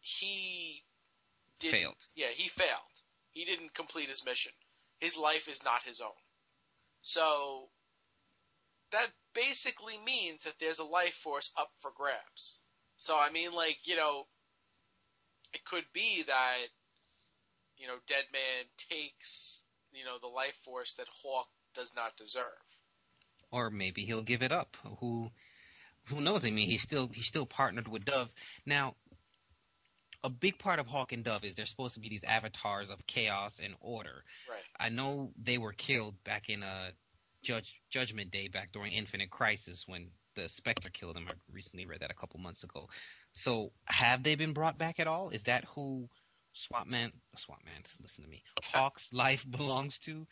he did failed. Yeah, he failed. He didn't complete his mission. His life is not his own. So that basically means that there's a life force up for grabs. So I mean, like you know, it could be that you know, Deadman takes you know the life force that Hawk does not deserve. Or maybe he'll give it up. Who who knows? I mean, he's still he's still partnered with Dove. Now, a big part of Hawk and Dove is they're supposed to be these avatars of chaos and order. Right. I know they were killed back in uh, Judge Judgment Day back during Infinite Crisis when the Spectre killed them. I recently read that a couple months ago. So have they been brought back at all? Is that who Swapman Swapman listen to me. Hawk's life belongs to?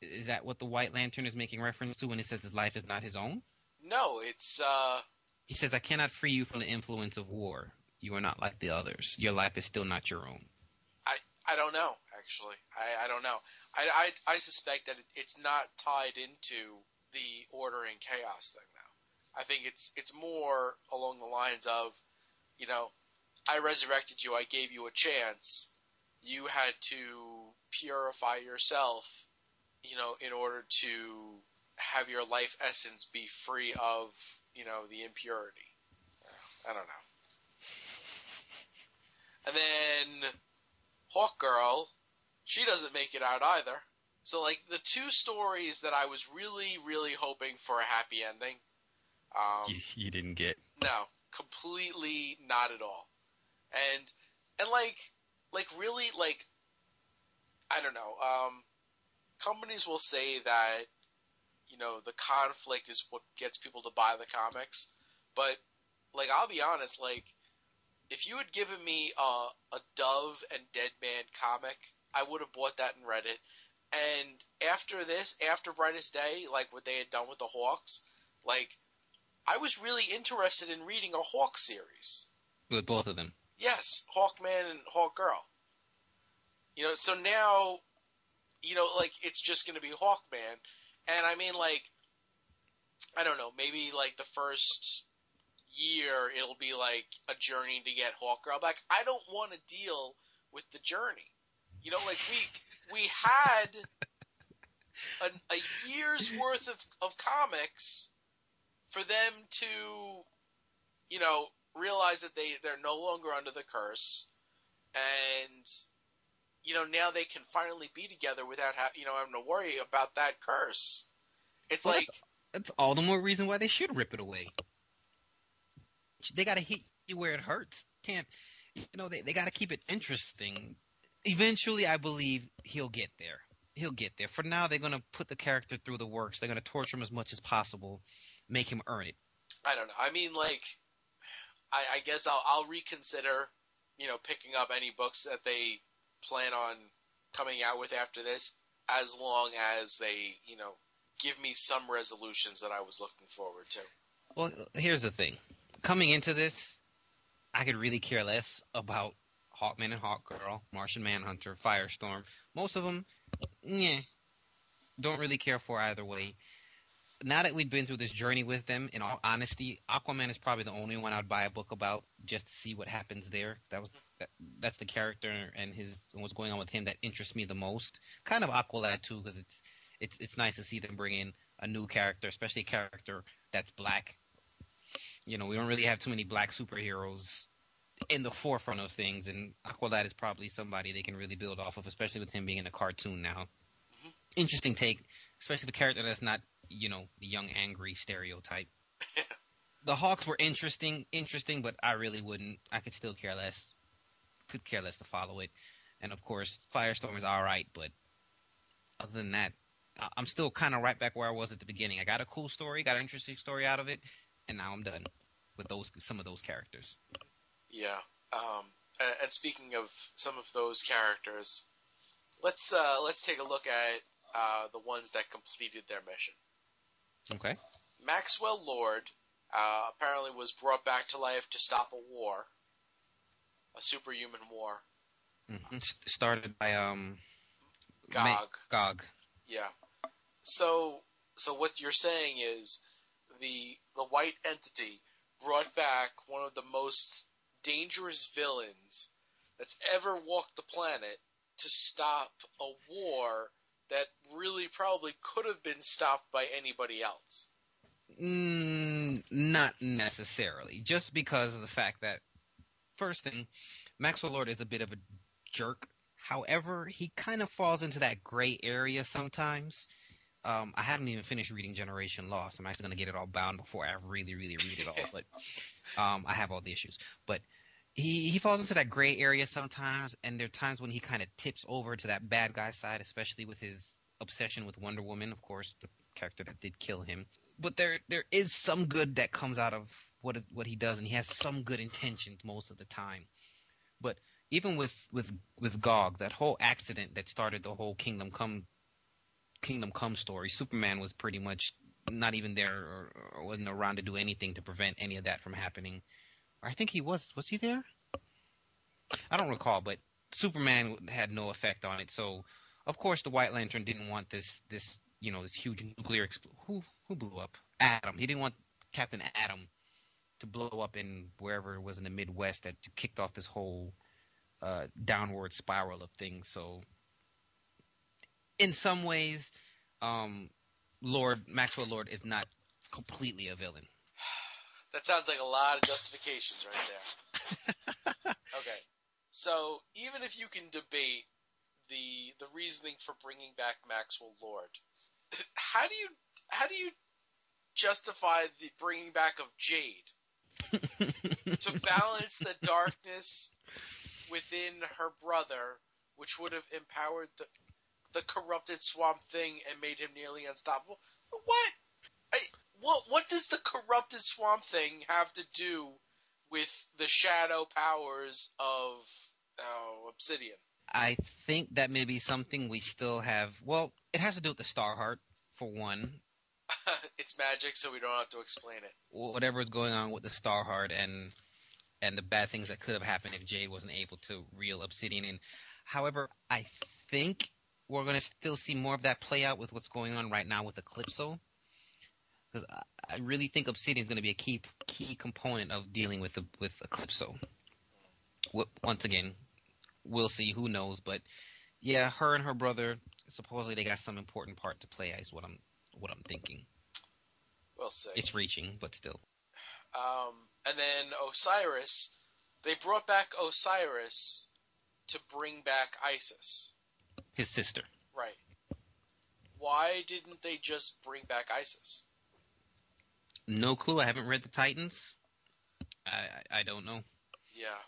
Is that what the White Lantern is making reference to when he says his life is not his own? No, it's uh He says I cannot free you from the influence of war. You are not like the others. Your life is still not your own. I I don't know actually. I I don't know. I, I, I suspect that it's not tied into the order and chaos thing now. I think it's it's more along the lines of, you know, I resurrected you, I gave you a chance. You had to purify yourself, you know, in order to have your life essence be free of, you know, the impurity. I don't know. And then Hawkgirl she doesn't make it out either. So like the two stories that I was really, really hoping for a happy ending. Um, you, you didn't get. No, completely not at all. And and like like really like I don't know. Um, companies will say that you know the conflict is what gets people to buy the comics, but like I'll be honest, like if you had given me a, a Dove and Dead Man comic I would have bought that and read it. And after this, after Brightest Day, like what they had done with the Hawks, like I was really interested in reading a Hawk series. With both of them. Yes, Hawkman and Hawkgirl. You know, so now, you know, like it's just going to be Hawkman, and I mean, like, I don't know, maybe like the first year it'll be like a journey to get Hawkgirl back. I don't want to deal with the journey. You know, like we we had a, a year's worth of, of comics for them to, you know, realize that they they're no longer under the curse, and you know now they can finally be together without ha- you know having to worry about that curse. It's well, like that's, that's all the more reason why they should rip it away. They got to hit you where it hurts. Can't you know they they got to keep it interesting eventually, I believe he'll get there. He'll get there. For now, they're going to put the character through the works. They're going to torture him as much as possible, make him earn it. I don't know. I mean, like, I, I guess I'll, I'll reconsider, you know, picking up any books that they plan on coming out with after this, as long as they, you know, give me some resolutions that I was looking forward to. Well, here's the thing. Coming into this, I could really care less about Hawkman and Hawkgirl, Martian Manhunter, Firestorm. Most of them, yeah, don't really care for either way. Now that we've been through this journey with them, in all honesty, Aquaman is probably the only one I'd buy a book about just to see what happens there. That was that, that's the character and his and what's going on with him that interests me the most. Kind of Aqualad too, because it's it's it's nice to see them bring in a new character, especially a character that's black. You know, we don't really have too many black superheroes in the forefront of things, and Aqualad is probably somebody they can really build off of, especially with him being in a cartoon now. Mm-hmm. Interesting take, especially the character that's not you know, the young angry stereotype. the Hawks were interesting, interesting, but I really wouldn't. I could still care less. Could care less to follow it. And of course, Firestorm is all right, but other than that, I'm still kind of right back where I was at the beginning. I got a cool story, got an interesting story out of it, and now I'm done with those some of those characters. Yeah. Um, and speaking of some of those characters, let's uh, let's take a look at uh, the ones that completed their mission. Okay. Maxwell Lord uh, apparently was brought back to life to stop a war, a superhuman war. Mm-hmm. Started by um. Gog. Ma- Gog. Yeah. So so what you're saying is the the white entity brought back one of the most dangerous villains that's ever walked the planet to stop a war that really probably could have been stopped by anybody else. Mm, not necessarily. Just because of the fact that, first thing, Maxwell Lord is a bit of a jerk. However, he kind of falls into that gray area sometimes. Um, I haven't even finished reading Generation Lost. I'm actually going to get it all bound before I really, really read it all. but um, I have all the issues. But he he falls into that gray area sometimes, and there are times when he kind of tips over to that bad guy side, especially with his obsession with Wonder Woman, of course, the character that did kill him. But there there is some good that comes out of what what he does, and he has some good intentions most of the time. But even with with with Gog, that whole accident that started the whole Kingdom Come Kingdom Come story, Superman was pretty much not even there or, or wasn't around to do anything to prevent any of that from happening. I think he was. Was he there? I don't recall, but Superman had no effect on it. So, of course, the White Lantern didn't want this this you know this huge nuclear expl- who who blew up Atom. He didn't want Captain Atom to blow up in wherever it was in the Midwest that kicked off this whole uh, downward spiral of things. So, in some ways, um, Lord Maxwell Lord is not completely a villain. That sounds like a lot of justifications right there. okay. So, even if you can debate the the reasoning for bringing back Maxwell Lord, how do you how do you justify the bringing back of Jade to balance the darkness within her brother, which would have empowered the the corrupted Swamp Thing and made him nearly unstoppable? What? I, what what does the corrupted Swamp Thing have to do with the shadow powers of uh, Obsidian? I think that may be something we still have. Well, it has to do with the Star Heart for one. it's magic, so we don't have to explain it. Whatever is going on with the Star Heart and and the bad things that could have happened if Jade wasn't able to reel Obsidian in. However, I think we're going to still see more of that play out with what's going on right now with Eclipso because I, I really think Obsidian is going to be a key key component of dealing with the, with Eclipso. Once again, we'll see. Who knows? But yeah, her and her brother supposedly they got some important part to play. Is what I'm what I'm thinking. We'll see. It's reaching, but still. Um, and then Osiris, they brought back Osiris to bring back Isis. His sister. Right. Why didn't they just bring back Isis? No clue. I haven't read the Titans. I I, I don't know. Yeah,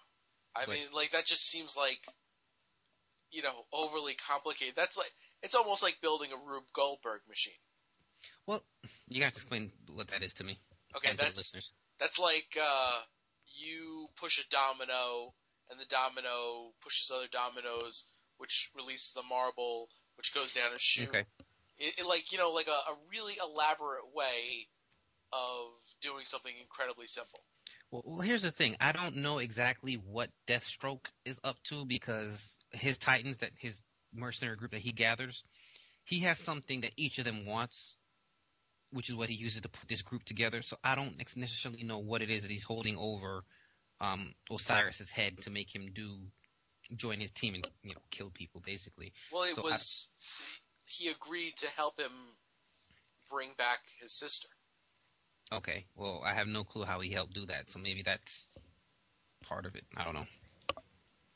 I but, mean, like that just seems like you know overly complicated. That's like it's almost like building a Rube Goldberg machine. Well, you have to explain what that is to me. Okay, that's that's like uh, you push a domino, and the domino pushes other dominoes, which releases a marble, which goes down a chute. Okay. It, it, like you know, like a, a really elaborate way of doing something incredibly simple. Well, here's the thing. I don't know exactly what Deathstroke is up to because his Titans, that his mercenary group that he gathers, he has something that each of them wants, which is what he uses to put this group together. So I don't necessarily know what it is that he's holding over um, Osiris's head to make him do join his team and you know kill people basically. Well, it so was I, he agreed to help him bring back his sister. Okay. Well, I have no clue how he helped do that, so maybe that's part of it. I don't know.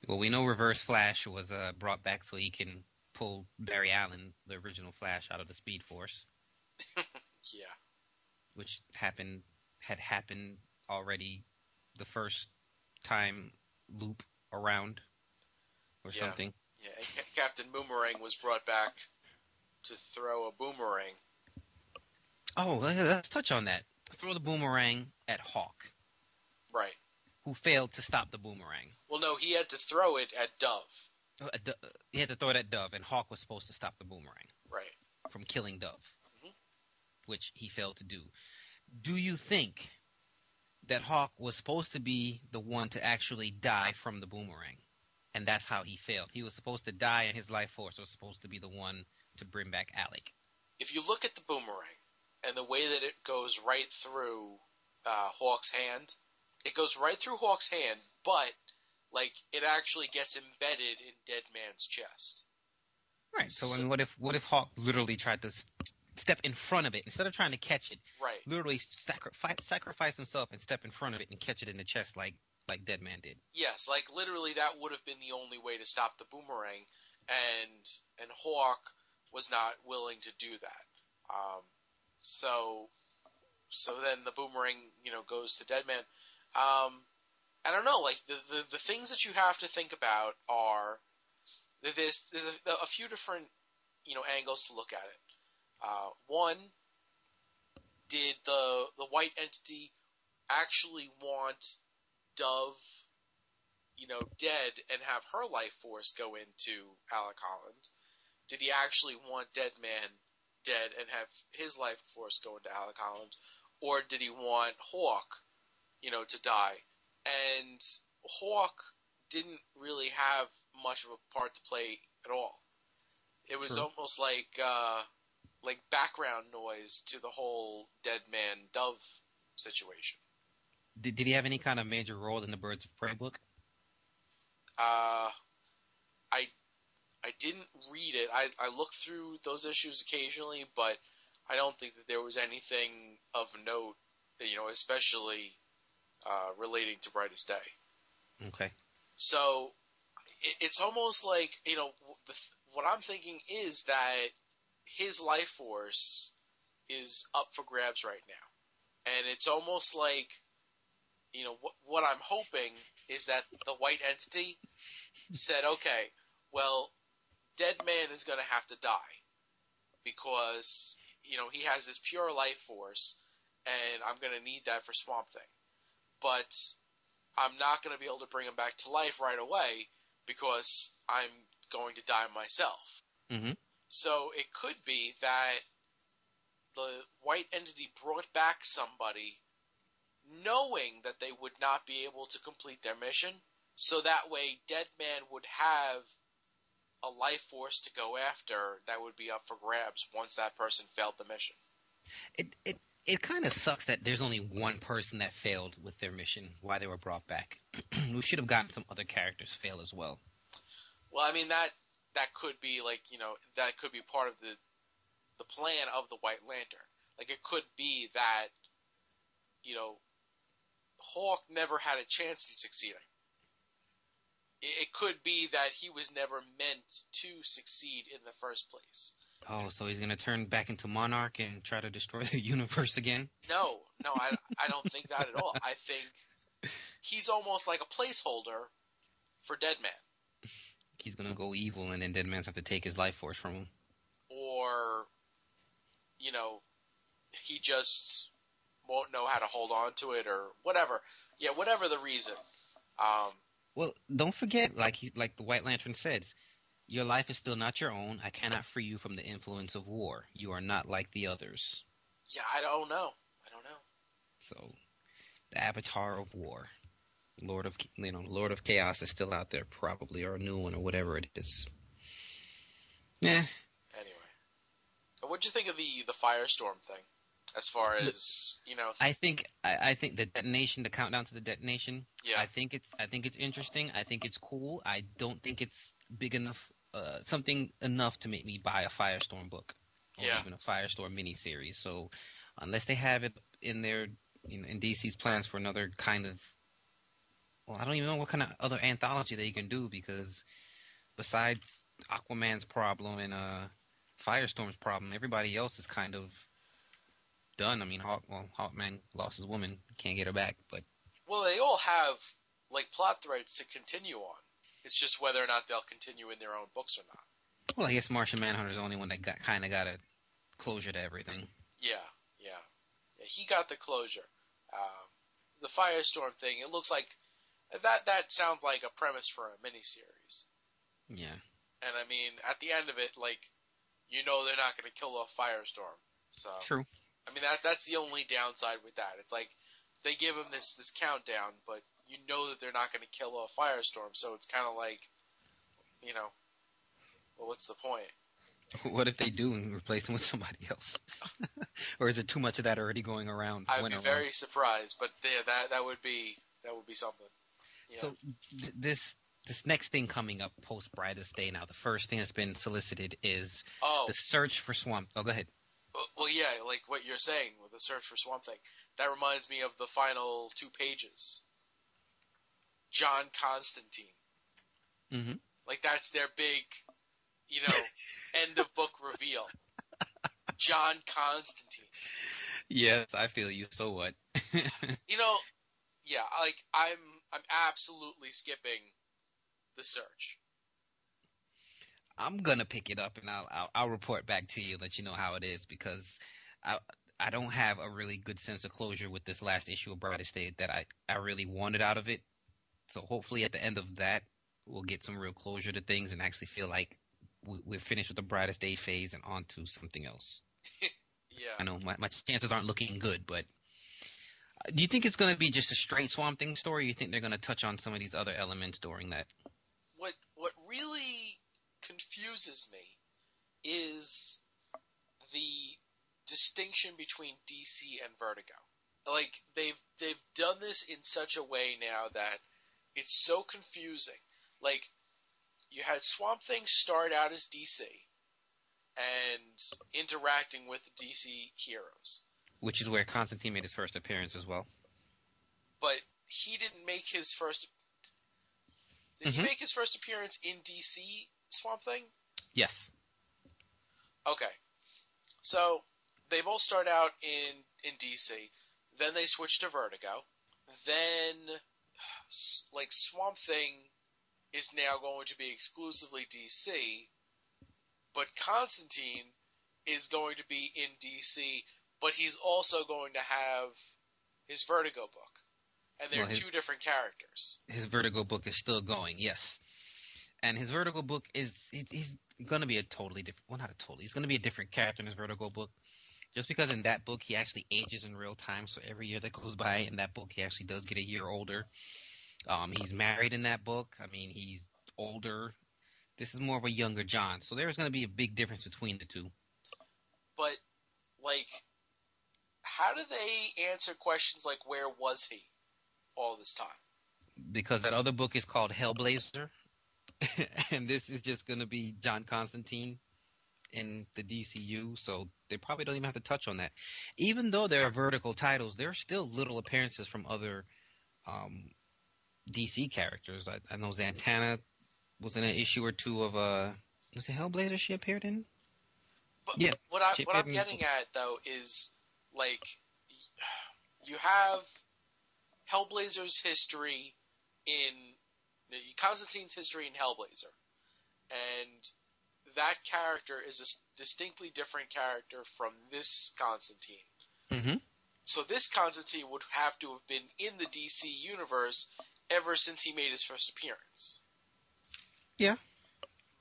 Well, we know Reverse Flash was uh, brought back so he can pull Barry Allen, the original Flash, out of the Speed Force. Yeah. which happened had happened already the first time loop around or Yeah. something. Yeah, and Captain Boomerang was brought back to throw a boomerang. Oh, let's touch on that. Throw the boomerang at Hawk, Right. who failed to stop the boomerang. Well, no, he had to throw it at Dove. Uh, uh, He had to throw it at Dove, and Hawk was supposed to stop the boomerang Right. from killing Dove, Mhm. which he failed to do. Do you think that Hawk was supposed to be the one to actually die from the boomerang? And that's how he failed. He was supposed to die, and his life force was supposed to be the one to bring back Alec. If you look at the boomerang and the way that it goes right through uh, Hawk's hand, it goes right through Hawk's hand, but like it actually gets embedded in Dead Man's chest. Right. So, So- and what if what if Hawk literally tried to step in front of it instead of trying to catch it? Right. Literally sacrifice sacrifice himself and step in front of it and catch it in the chest like like Deadman did. Yes, like literally that would have been the only way to stop the boomerang, and and Hawk was not willing to do that. Um, so so then the boomerang, you know, goes to Deadman. Um, I don't know, like the, the the things that you have to think about are there's there's a, a few different you know angles to look at it. Uh, one, did the the white entity actually want Dove, you know, dead and have her life force go into Alec Holland? Did he actually want Deadman dead and have his life force go into Alec Holland? Or did he want Hawk, you know, to die? And Hawk didn't really have much of a part to play at all. It was True. almost like uh like background noise to the whole Dead Man Dove situation. Did, did he have any kind of major role in the Birds of Prey book? Uh, I I didn't read it. I I looked through those issues occasionally, but I don't think that there was anything of note. You know, especially uh, relating to Brightest Day. Okay. So it, it's almost like you know the, what I'm thinking is that his life force is up for grabs right now, and it's almost like you know what, what I'm hoping is that the white entity said, okay, well, Deadman is going to have to die because you know he has this pure life force, and I'm going to need that for Swamp Thing, but I'm not going to be able to bring him back to life right away because I'm going to die myself. Mhm. So it could be that the white entity brought back somebody knowing that they would not be able to complete their mission, so that way Dead Man would have a life force to go after that would be up for grabs once that person failed the mission. It it it kind of sucks that there's only one person that failed with their mission, why they were brought back. we should have gotten some other characters fail as well. Well, I mean that that could be like you know that could be part of the the plan of the White Lantern. Like it could be that you know Hawk never had a chance in succeeding. It, could be that he was never meant to succeed in the first place. Oh, so he's gonna turn back into Monarch and try to destroy the universe again? No, no, I I don't think that at all. I think he's almost like a placeholder for Deadman. He's gonna go evil, and then Deadman's have to take his life force from him. or you know he just won't know how to hold on to it or whatever yeah whatever the reason um Well, don't forget, like he, like the White Lantern says, your life is still not your own. I cannot free you from the influence of war. You are not like the others. yeah i don't know i don't know So, the Avatar of War, Lord of you know Lord of Chaos is still out there, probably, or a new one, or whatever it is. Yeah, anyway what'd you think of the the firestorm thing as far as you know I think I, I think the detonation, the countdown to the detonation. yeah I think it's I think it's interesting. I think it's cool. I don't think it's big enough, uh, something enough to make me buy a Firestorm book or Yeah. even a Firestorm miniseries. So unless they have it in their you know, in DC's plans for another kind of, well, I don't even know what kind of other anthology they can do because besides Aquaman's problem and uh Firestorm's problem, everybody else is kind of done. I mean, Hawk, well, Hawkman lost his woman, can't get her back, but Well, they all have like plot threads to continue on. It's just whether or not they'll continue in their own books or not. well, I guess Martian Manhunter's the only one that got kind of got a closure to everything. Yeah, yeah, yeah. He got the closure. Um, the Firestorm thing. It looks like that. That sounds like a premise for a miniseries. Yeah. And I mean, at the end of it, like, you know, they're not going to kill off Firestorm. So True. I mean, that that's the only downside with that. It's like they give him this this countdown, but you know that they're not going to kill off Firestorm. So it's kind of like, you know, well, what's the point? What if they do and replace him with somebody else? or is it too much of that already going around? I'd be very surprised, but yeah, that that would be that would be something. Yeah. So th- this this next thing coming up post Brightest Day now, the first thing that's been solicited is oh, the search for Swamp. Oh, go ahead. Well, yeah, like what you're saying with the search for Swamp Thing. That reminds me of the final two pages. John Constantine. Mm-hmm. Like that's their big, you know, end of book reveal. John Constantine. Yes, I feel you. So what? You know, yeah, like I'm I'm absolutely skipping the search. I'm gonna pick it up and I'll, I'll I'll report back to you, let you know how it is because I I don't have a really good sense of closure with this last issue of Brightest Day that I I really wanted out of it. So hopefully at the end of that we'll get some real closure to things and actually feel like we, we're finished with the Brightest Day phase and on to something else. Yeah. I know my, my chances aren't looking good, but uh, do you think it's going to be just a straight Swamp Thing story? Or you think they're going to touch on some of these other elements during that? What what really confuses me is the distinction between DC and Vertigo. Like they've they've done this in such a way now that it's so confusing. Like you had Swamp Thing start out as DC and interacting with the DC heroes. Which is where Constantine made his first appearance as well. But he didn't make his first Did he Mhm. make his first appearance in DC Swamp Thing? Yes. Okay. So they both start out in in DC. Then they switch to Vertigo. Then like Swamp Thing is now going to be exclusively DC, but Constantine is going to be in DC, but he's also going to have his Vertigo book. And they're Well, two different characters. His Vertigo book is still going, yes. And his Vertigo book is he's going to be a totally different. Well, not a totally. He's going to be a different character in his Vertigo book, just because in that book he actually ages in real time. So every year that goes by in that book, he actually does get a year older. Um, he's married in that book. I mean, he's older. This is more of a younger John. So there's going to be a big difference between the two. But like how do they answer questions like where was he all this time? because that other book is called Hellblazer, and this is just going to be John Constantine in the DCU, so they probably don't even have to touch on that. Even though there are Vertigo titles, there are still little appearances from other um, DC characters. I, I know Zatanna was in an issue or two of uh, was it Hellblazer she appeared in? But Yeah, what I, what I'm getting at though is like you have Hellblazer's history in Constantine's history in Hellblazer, and that character is a distinctly different character from this Constantine. Mm-hmm. So this Constantine would have to have been in the DC universe ever since he made his first appearance. Yeah.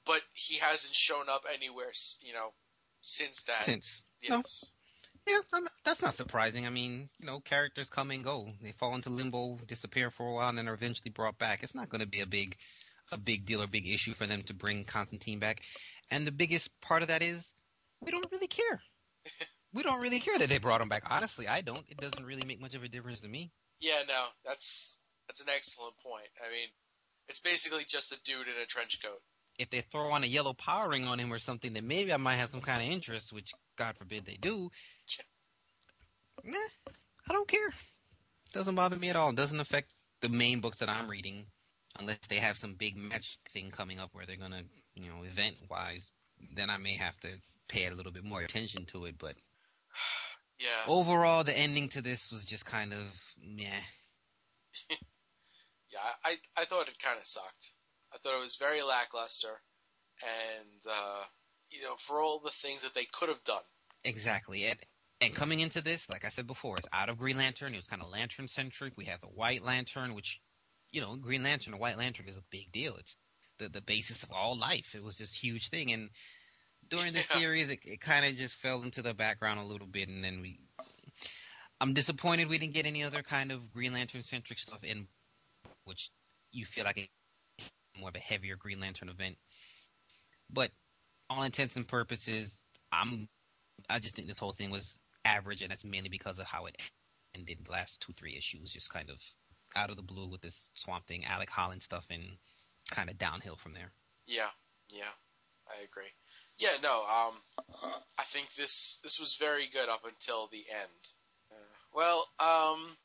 But he hasn't shown up anywhere, you know, since that. Since no. yes. Yeah, I'm, that's not surprising. I mean, you know, characters come and go. They fall into limbo, disappear for a while, and then are eventually brought back. It's not going to be a big, a big deal or big issue for them to bring Constantine back. And the biggest part of that is we don't really care. we don't really care that they brought him back. Honestly, I don't. It doesn't really make much of a difference to me. Yeah, no, that's that's an excellent point. I mean, it's basically just a dude in a trench coat. If they throw on a yellow power ring on him or something, then maybe I might have some kind of interest, which God forbid they do. Nah, I don't care. Doesn't bother me at all. Doesn't affect the main books that I'm reading, unless they have some big match thing coming up where they're gonna, you know, event wise. Then I may have to pay a little bit more attention to it. But Yeah. Overall, the ending to this was just kind of meh. Yeah, I I thought it kind of sucked. I thought it was very lackluster, and uh, you know, for all the things that they could have done. Exactly. And, and coming into this, like I said before, it's out of Green Lantern. It was kind of Lantern centric. We have the White Lantern, which, you know, Green Lantern, the White Lantern is a big deal. It's the, the basis of all life. It was this huge thing. And during the Yeah. series, it, it kind of just fell into the background a little bit. And then we, I'm disappointed we didn't get any other kind of Green Lantern centric stuff in, which you feel like a, more of a heavier Green Lantern event. But all intents and purposes, I'm I just think this whole thing was average, and that's mainly because of how it ended. The last two, three issues, just kind of out of the blue with this Swamp Thing, Alec Holland stuff, and kind of downhill from there. Yeah, yeah, I agree. Yeah, no, um, I think this this was very good up until the end. Uh, well, um,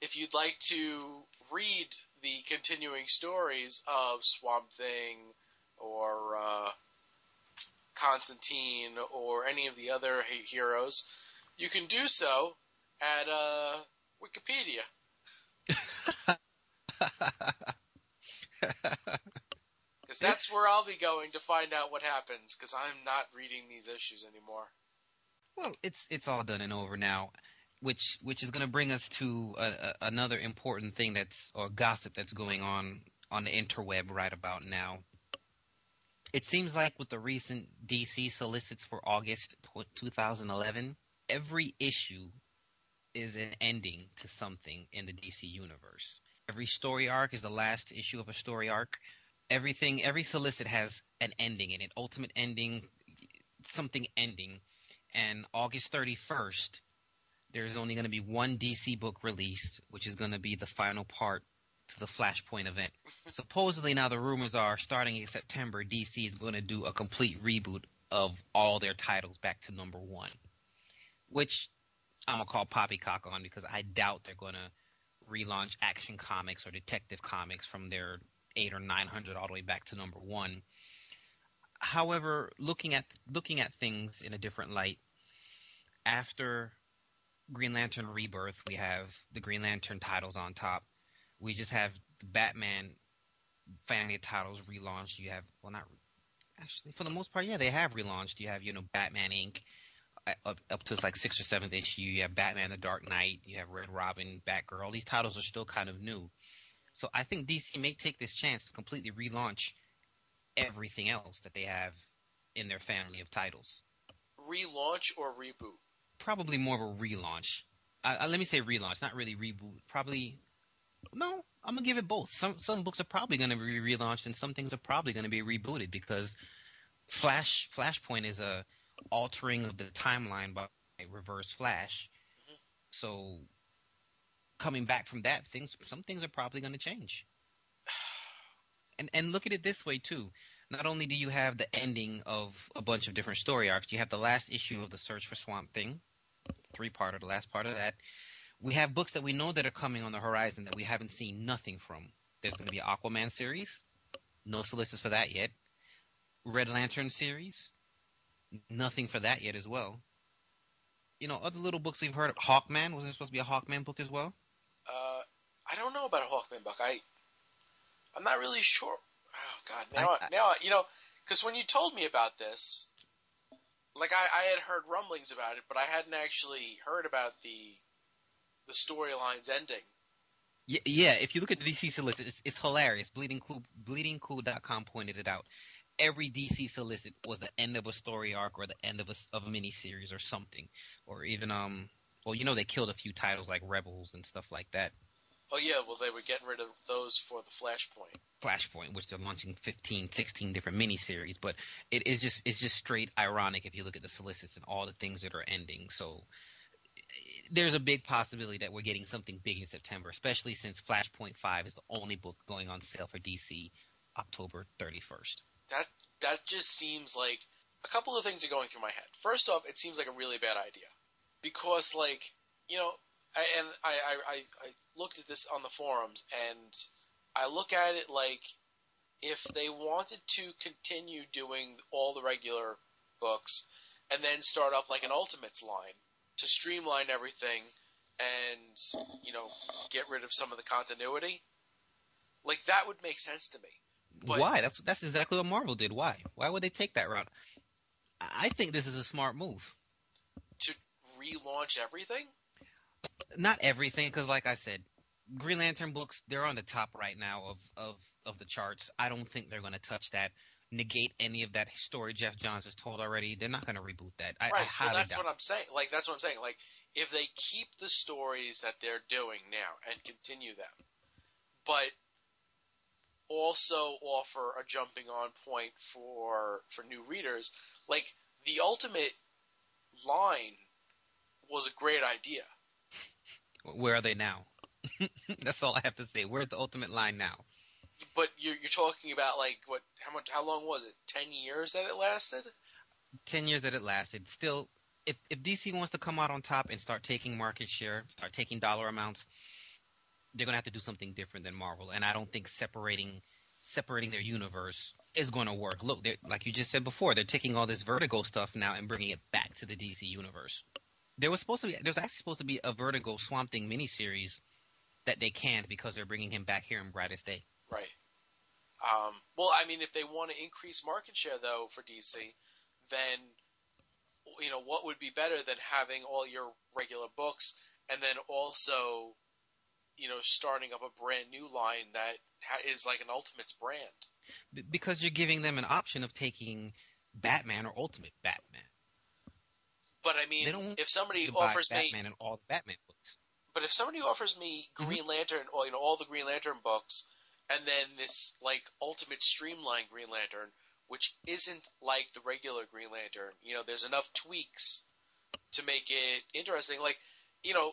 if you'd like to read the continuing stories of Swamp Thing or uh, Constantine or any of the other heroes, you can do so at uh, Wikipedia. Because that's where I'll be going to find out what happens. Because I'm not reading these issues anymore. well, it's it's all done and over now, which which is going to bring us to a, a, another important thing that's or gossip that's going on on the interweb right about now. It seems like with the recent DC solicits for August 2011, every issue is an ending to something in the DC universe. Every story arc is the last issue of a story arc. Everything, every solicit has an ending in it, ultimate ending, something ending. And August 31st, there's only going to be one DC book released, which is going to be the final part to the Flashpoint event. Supposedly now the rumors are starting in September, DC is going to do a complete reboot of all their titles back to number one, which I'm gonna call poppycock on because I doubt they're going to relaunch Action Comics or Detective Comics from their eight or nine hundred all the way back to number one. However, looking at looking at things in a different light, after Green Lantern Rebirth, we have the Green Lantern titles on top. We just have the Batman family of titles relaunched. You have well, not actually for the most part, yeah, they have relaunched. You have you know Batman Inc. uh, Up, up to its like sixth or seventh issue, you have Batman: The Dark Knight, you have Red Robin, Batgirl. All these titles are still kind of new, so I think DC may take this chance to completely relaunch everything else that they have in their family of titles. Relaunch or reboot? Probably more of a relaunch. Uh, uh, let me say relaunch, not really reboot. Probably no. I'm gonna give it both. Some some books are probably gonna be relaunched, and some things are probably gonna be rebooted because Flash Flashpoint is a altering of the timeline by Reverse Flash. Mhm. So coming back from that, things some things are probably gonna change. And and look at it this way too. Not only do you have the ending of a bunch of different story arcs, you have the last issue of the Search for Swamp Thing, three part or the last part of that. We have books that we know that are coming on the horizon that we haven't seen nothing from. There's going to be an Aquaman series, no solicits for that yet. Red Lantern series, nothing for that yet as well. You know, other little books we've heard of. Hawkman wasn't supposed to be a Hawkman book as well. Uh, I don't know about a Hawkman book. I, I'm not really sure. Oh God, now, I- I, now you know, because when you told me about this, like I, I had heard rumblings about it, but I hadn't actually heard about the, the storylines ending. Yeah, yeah. If you look at the DC solicit, it's, it's hilarious. Bleeding Cool, BleedingCool.com pointed it out. Every DC solicit was the end of a story arc or the end of a of a miniseries or something, or even um. Well, you know they killed a few titles like Rebels and stuff like that. Oh yeah, well they were getting rid of those for the Flashpoint. Flashpoint, which they're launching 15, 16 different miniseries, but it is just it's just straight ironic if you look at the solicits and all the things that are ending. So there's a big possibility that we're getting something big in September, especially since Flashpoint 5 is the only book going on sale for DC October 31st. That that just seems like a couple of things are going through my head. First off, it seems like a really bad idea because, like, you know, I, and I, I, I, looked at this on the forums and I look at it like if they wanted to continue doing all the regular books and then start up like an Ultimates line, to streamline everything and you know get rid of some of the continuity. Like that would make sense to me. But, Why? That's that's exactly what Marvel did. Why? Why would they take that route? I think this is a smart move. to relaunch everything. Not everything, because like I said, Green Lantern books they're on the top right now of of of the charts. I don't think they're going to touch that. Negate any of that story Geoff Johns has told already. They're not going to reboot that. I, I right. highly Well, that's doubt. what I'm saying. Like that's what I'm saying. Like if they keep the stories that they're doing now and continue them, but also offer a jumping on point for for new readers, like the ultimate line was a great idea. Where are they now? That's all I have to say. Where's the ultimate line now? But you're you're talking about like what? How much? How long was it? Ten years that it lasted? Ten years that it lasted. Still, if if DC wants to come out on top and start taking market share, start taking dollar amounts, they're gonna have to do something different than Marvel. And I don't think separating separating their universe is going to work. Look, like you just said before, they're taking all this Vertigo stuff now and bringing it back to the DC universe. There was supposed to be, there was actually supposed to be a Vertigo Swamp Thing miniseries that they can't because they're bringing him back here in Brightest Day. Right. Um, well, I mean, if they want to increase market share though for DC, then you know what would be better than having all your regular books and then also you know starting up a brand new line that ha- is like an Ultimates brand. Because you're giving them an option of taking Batman or Ultimate Batman. But I mean, if somebody offers me, Batman and all the Batman books. but if somebody offers me Mhm. Green Lantern or you know all the Green Lantern books, and then this like Ultimate streamlined Green Lantern, which isn't like the regular Green Lantern, you know, there's enough tweaks to make it interesting. Like, you know,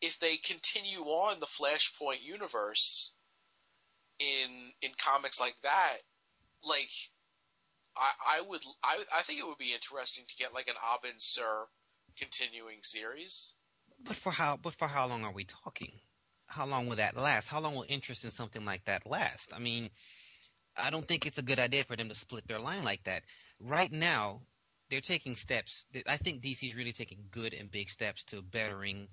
if they continue on the Flashpoint universe in in comics like that, like I, I would I I think it would be interesting to get like an Abin Sur continuing series. But for how but for how long are we talking? How long will that last? How long will interest in something like that last? I mean, I don't think it's a good idea for them to split their line like that. Right now, they're taking steps. I think DC is really taking good and big steps to bettering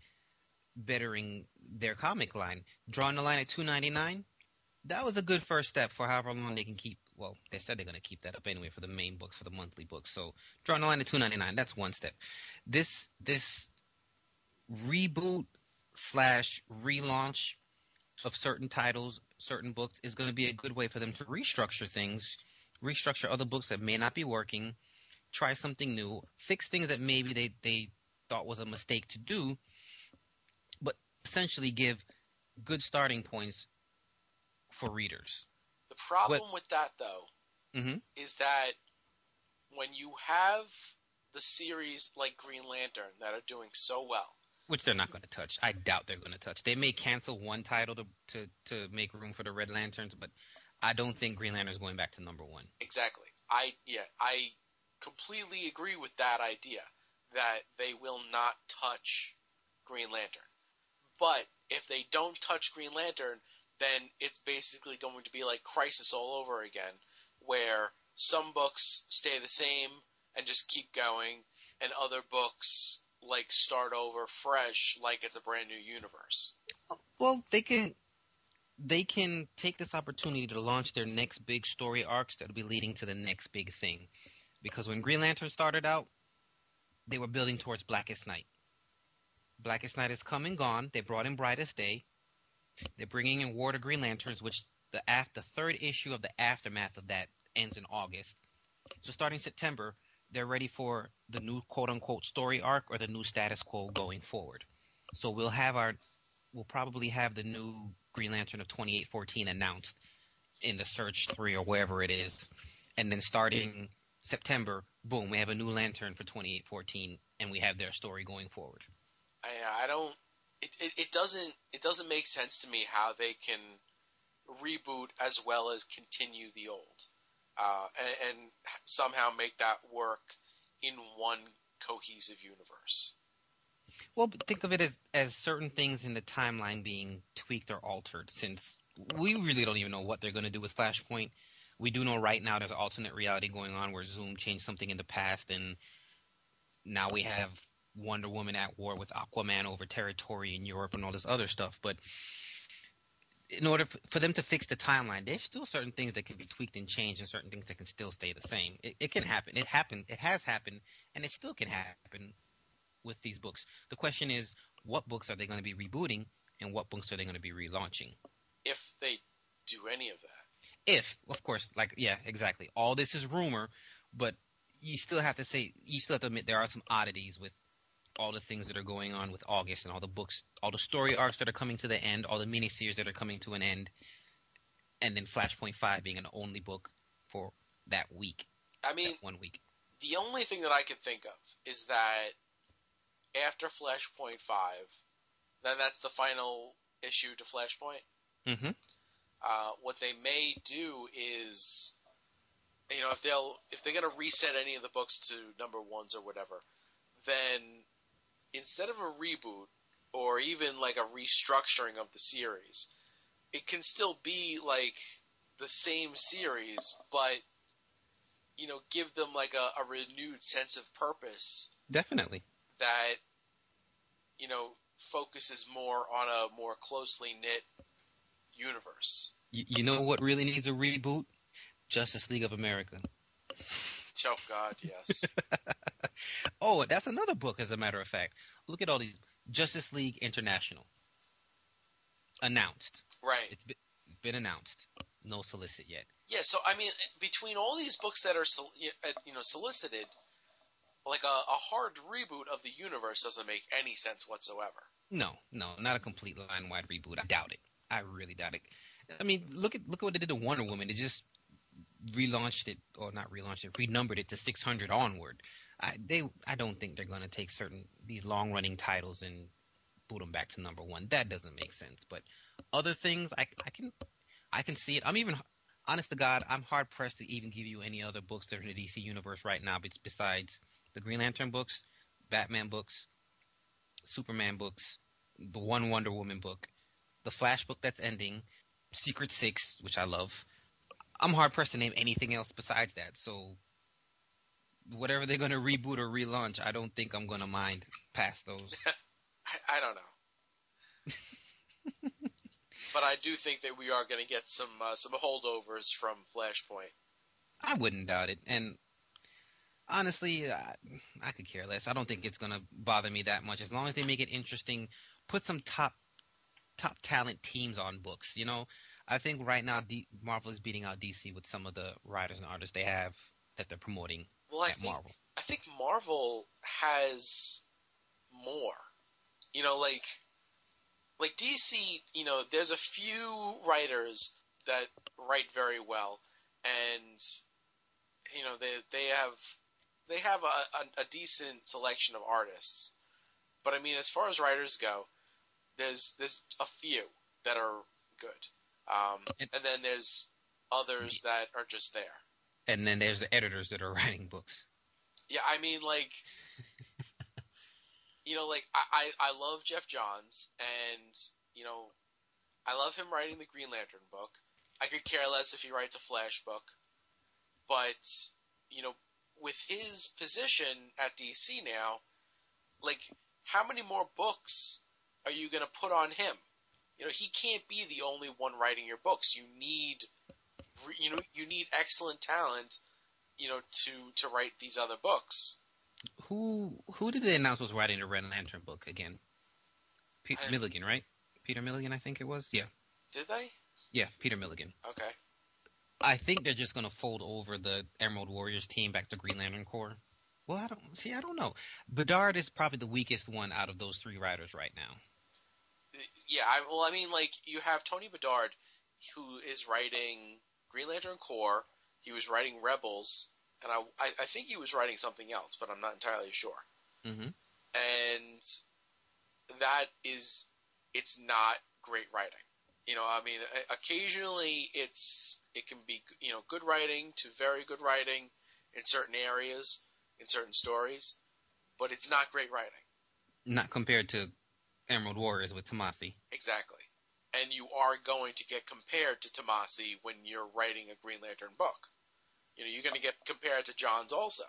bettering their comic line. Drawing the line at 299, that was a good first step for however long they can keep. Well, they said they're going to keep that up anyway for the main books, for the monthly books. So drawing the line at 299, that's one step. This this reboot slash relaunch of certain titles, certain books is going to be a good way for them to restructure things, restructure other books that may not be working, try something new, fix things that maybe they, they thought was a mistake to do, but essentially give good starting points for readers. The problem with that though Mhm. is that when you have the series like Green Lantern that are doing so well, Which they're not going to touch. I doubt they're going to touch. They may cancel one title to, to, to make room for the Red Lanterns, but I don't think Green Lantern's going back to number one. exactly. I yeah, I completely agree with that idea that they will not touch Green Lantern. But if they don't touch Green Lantern, then it's basically going to be like Crisis all over again, where some books stay the same and just keep going, and other books like start over fresh, like it's a brand new universe. Well, they can they can take this opportunity to launch their next big story arcs that'll be leading to the next big thing. Because when Green Lantern started out, they were building towards Blackest Night. Blackest Night is come and gone. They brought in Brightest Day. They're bringing in War to Green Lanterns, which the after third issue of the aftermath of that ends in August. So starting September, they're ready for the new quote unquote story arc or the new status quo going forward. So we'll have our we'll probably have the new Green Lantern of 2814 announced in the Search 3 or wherever it is. And then starting September, boom, we have a new Lantern for 2814 and we have their story going forward. I, I don't. It, it, it doesn't. It doesn't make sense to me how they can reboot as well as continue the old, uh, and, and somehow make that work in one cohesive universe. Well, think of it as, as certain things in the timeline being tweaked or altered since we really don't even know what they're going to do with Flashpoint. We do know right now there's alternate reality going on where Zoom changed something in the past and now we have Wonder Woman at war with Aquaman over territory in Europe and all this other stuff. But in order for them to fix the timeline, there's still certain things that can be tweaked and changed, and certain things that can still stay the same. It, it can happen. It happened. It has happened, and it still can happen with these books. The question is, what books are they going to be rebooting, and what books are they going to be relaunching? If they do any of that. If, of course, like yeah, exactly. All this is rumor, but you still have to say you still have to admit there are some oddities with all the things that are going on with August and all the books, all the story arcs that are coming to the end, all the miniseries that are coming to an end, and then Flashpoint Five being an only book for that week. I mean, that one week. The only thing that I could think of is that after Flashpoint Five, then that's the final issue to Flashpoint. Mm-hmm. Uh, what they may do is, you know, if they'll if they're gonna reset any of the books to number ones or whatever, then instead of a reboot or even like a restructuring of the series, it can still be like the same series, but you know, give them like a, a renewed sense of purpose Definitely. that you know focuses more on a more closely knit universe. You, you know what really needs a reboot? Justice League of America. Oh God, yes. oh, that's another book, as a matter of fact. Look at all these Justice League International announced. right. It's been, it's been announced. No solicit yet. Yeah. So I mean, between all these books that are uh, you know solicited, like a, a hard reboot of the universe doesn't make any sense whatsoever. No, no, not a complete line wide reboot. I doubt it. I really doubt it. I mean, look at look at what they did to Wonder Woman. They just relaunched it, or not relaunched it, renumbered it to 600 onward. I they I don't think they're going to take certain these long running titles and boot them back to number one. That doesn't make sense. But other things, I I can I can see it. I'm even honest to God, I'm hard pressed to even give you any other books that are in the DC universe right now, besides the Green Lantern books, Batman books, Superman books, the one Wonder Woman book, the Flash book that's ending, Secret Six, which I love. I'm hard pressed to name anything else besides that. So whatever they're gonna reboot or relaunch, I don't think I'm gonna mind past those. I, I don't know. but I do think that we are going to get some uh, some holdovers from Flashpoint. I wouldn't doubt it. And honestly, I, I could care less. I don't think it's gonna bother me that much as long as they make it interesting. Put some top top talent teams on books. You know, I think right now D- Marvel is beating out DC with some of the writers and artists they have that they're promoting Well, I think Marvel. I think Marvel has more. You know, like like DC, you know, there's a few writers that write very well and you know, they they have they have a, a, a decent selection of artists. But I mean as far as writers go, there's there's a few that are good. Um, And- and then there's others that are just there. And then there's the editors that are writing books. Yeah, I mean, like, you know, like I, I I love Geoff Johns, and you know, I love him writing the Green Lantern book. I could care less if he writes a Flash book, but you know, with his position at DC now, like, how many more books are you going to put on him? You know, he can't be the only one writing your books. You need, you know, you need excellent talent you know, to to write these other books. Who who did they announce was writing the Red Lantern book again? I- Milligan, right? Peter Milligan, I think it was. Yeah, Did they? yeah, Peter Milligan. Okay. I think they're just gonna fold over the Emerald Warriors team back to Green Lantern Corps. Well, I don't see. I don't know. Bedard is probably the weakest one out of those three writers right now. Yeah, I, well, I mean, like you have Tony Bedard, who is writing Green Lantern Corps. He was writing Rebels, and I, I, I think he was writing something else, but I'm not entirely sure. Mm-hmm. And that is, it's not great writing. You know, I mean, occasionally it's it can be you know good writing to very good writing in certain areas, in certain stories, but it's not great writing. Not compared to Emerald Warriors with Tomasi. Exactly. And you are going to get compared to Tomasi when you're writing a Green Lantern book. You know, you're going to get compared to Johns also.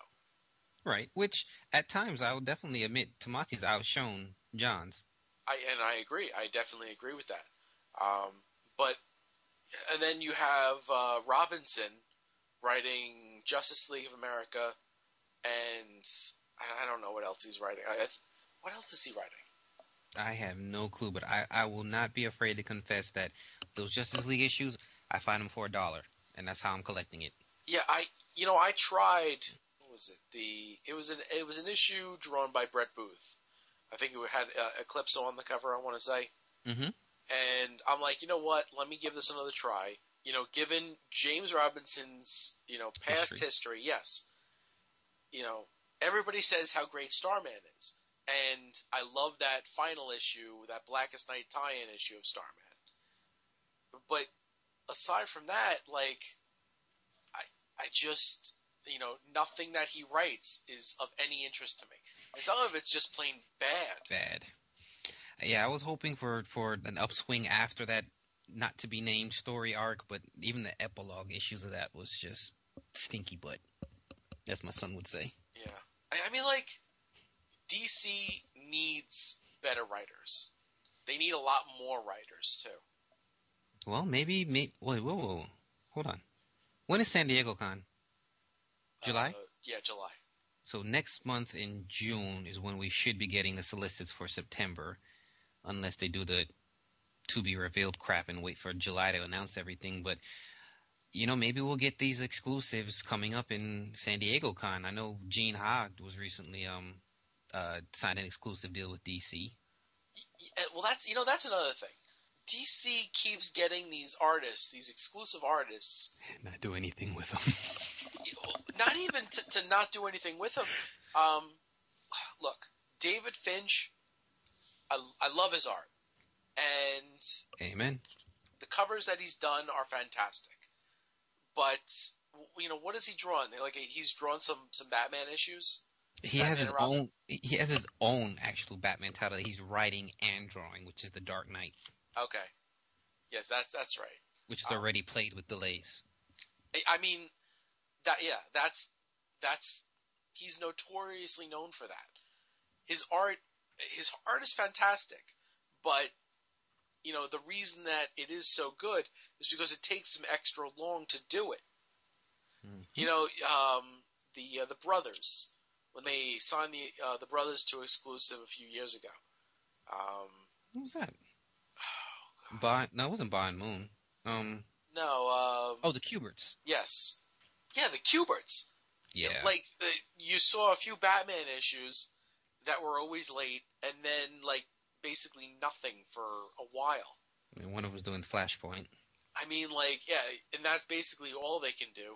Right. Which at times I will definitely admit Tomasi's outshone John's. I and I agree. I definitely agree with that. Um, but and then you have uh, Robinson writing Justice League of America, and I, I don't know what else he's writing. I, what else is he writing? I have no clue, but I, I will not be afraid to confess that those Justice League issues, I find them for a dollar, and that's how I'm collecting it. Yeah, I you know I tried. What was it? The it was an it was an issue drawn by Brett Booth. I think it had uh, Eclipso on the cover. I want to say. Mm-hmm. And I'm like, you know what? Let me give this another try. You know, given James Robinson's you know past history, history yes. You know, everybody says how great Starman is and I love that final issue, that Blackest Night tie-in issue of Starman. But aside from that, like, I I just you know nothing that he writes is of any interest to me. some of it's just plain bad. Bad. Yeah, I was hoping for for an upswing after that not to be named story arc, but even the epilogue issues of that was just stinky butt, as my son would say. Yeah, I, I mean, like DC needs better writers. They need a lot more writers too. Well, maybe, maybe wait, whoa, whoa, whoa, hold on. When is San Diego Con? July. Uh, yeah, July. So next month in June is when we should be getting the solicits for September, unless they do the to be revealed crap and wait for July to announce everything. But you know, maybe we'll get these exclusives coming up in San Diego Con. I know Gene Ha was recently um uh, signed an exclusive deal with DC. Well, that's you know that's another thing. DC keeps getting these artists, these exclusive artists, not do anything with them. not even to, to, not do anything with them. Um, look, David Finch, I, I love his art, and amen. The covers that he's done are fantastic, but you know what has he drawn? Like he's drawn some some Batman issues. He Batman has his own. He has his own actual Batman title that he's writing and drawing, which is the Dark Knight. Okay. Yes, that's that's right. Which is um, already played with delays. I mean, that yeah, that's that's he's notoriously known for that. His art, his art is fantastic, but you know the reason that it is so good is because it takes him extra long to do it. Mm-hmm. You know, um, the uh, the brothers when they signed the uh, the brothers to exclusive a few years ago. Um, what was that? Oh, By, no, it wasn't Bond Moon. Um, no. Um, oh, the Kuberts. Yes. Yeah, the Kuberts. Yeah. Like the, you saw a few Batman issues that were always late, and then like basically nothing for a while. I mean, one of them was doing Flashpoint. I mean, like, yeah, and that's basically all they can do.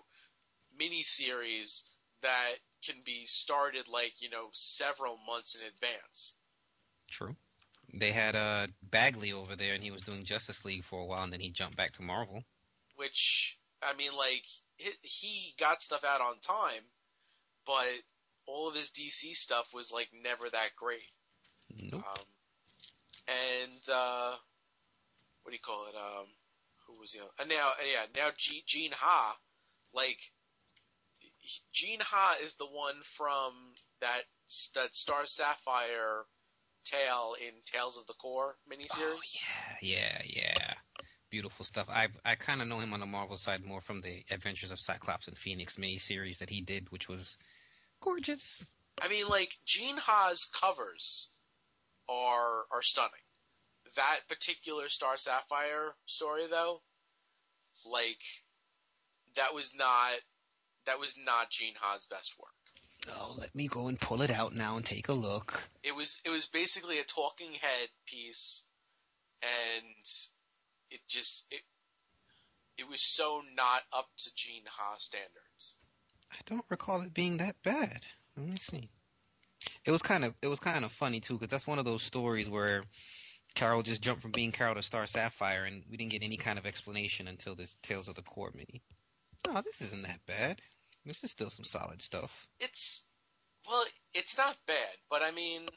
Mini series that can be started like you know several months in advance. True. They had uh, Bagley over there, and he was doing Justice League for a while, and then he jumped back to Marvel. Which I mean, like he got stuff out on time, but all of his DC stuff was like never that great. Nope. Um, and uh, what do you call it? Um, who was the? other? Uh, now, yeah, now G- Gene Ha, like Gene Ha is the one from that that Star Sapphire tale in Tales of the Corps miniseries. Oh, yeah, yeah, yeah. Beautiful stuff. I I kind of know him on the Marvel side more from the Adventures of Cyclops and Phoenix miniseries that he did, which was gorgeous. I mean, like Gene Ha's covers are are stunning. That particular Star Sapphire story, though, like that was not that was not Gene Ha's best work. Oh, let me go and pull it out now and take a look. It was it was basically a talking head piece, and it just it it was so not up to Gene Ha standards. I don't recall it being that bad. Let me see. It was kind of it was kind of funny too because that's one of those stories where Carol just jumped from being Carol to Star Sapphire, and we didn't get any kind of explanation until this Tales of the Corps mini. Oh, this isn't that bad. This is still some solid stuff. It's well, it's not bad, but I mean,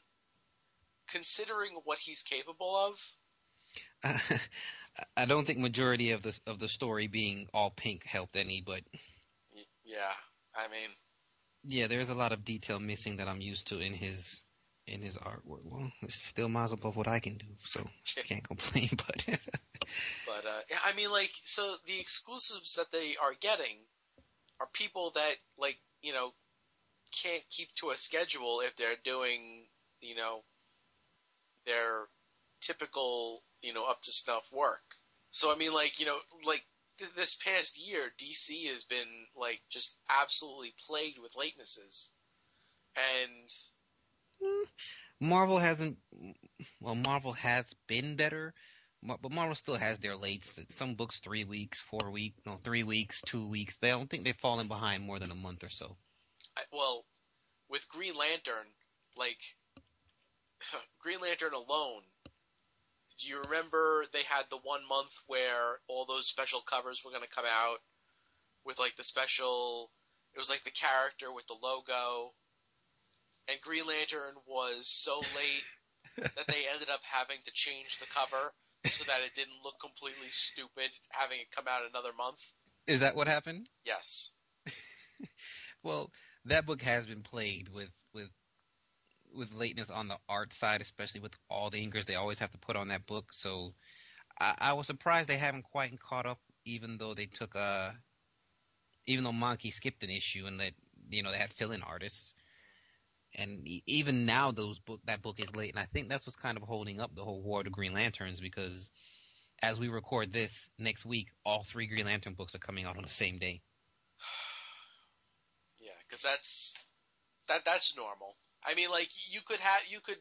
considering what he's capable of. I don't think majority of the of the story being all pink helped any, but yeah, I mean, Yeah, there's a lot of detail missing that I'm used to in his in his artwork. Well, it's still miles above what I can do, so can't complain. But but uh, I mean, like, so the exclusives that they are getting are people that like you know can't keep to a schedule if they're doing you know their typical you know up to snuff work. So I mean, like you know, like th- this past year, DC has been like just absolutely plagued with latenesses, and hmm. Marvel hasn't. Well, Marvel has been better, but Marvel still has their lates. Some books three weeks, four weeks, no, three weeks, two weeks. They don't think they've fallen behind more than a month or so. I, well, with Green Lantern, like Green Lantern alone, do you remember they had the one month where all those special covers were going to come out with like the special? It was like the character with the logo, and Green Lantern was so late that they ended up having to change the cover so that it didn't look completely stupid having it come out another month. Is that what happened? Yes. well, that book has been plagued with with with lateness on the art side, especially with all the inkers they always have to put on that book. So I, I was surprised they haven't quite caught up, even though they took a, even though Mahnke skipped an issue and that you know they had fill-in artists. And even now, those book that book is late, and I think that's what's kind of holding up the whole War of the Green Lanterns because as we record this next week, all three Green Lantern books are coming out on the same day. yeah, because that's that that's normal. I mean, like you could have you could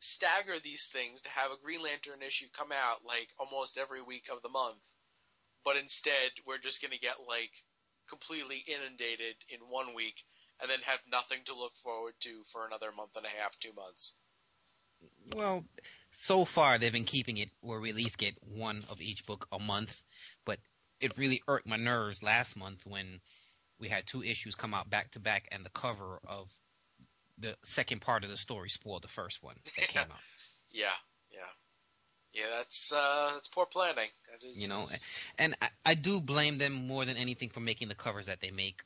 stagger these things to have a Green Lantern issue come out like almost every week of the month, but instead we're just going to get like completely inundated in one week and then have nothing to look forward to for another month and a half, two months. Well, so far they've been keeping it where we at least get one of each book a month, but it really irked my nerves last month when we had two issues come out back to back and the cover of the second part of the story spoiled the first one that came out. Yeah, yeah, yeah. That's uh, that's poor planning. That is... You know, and I, I do blame them more than anything for making the covers that they make.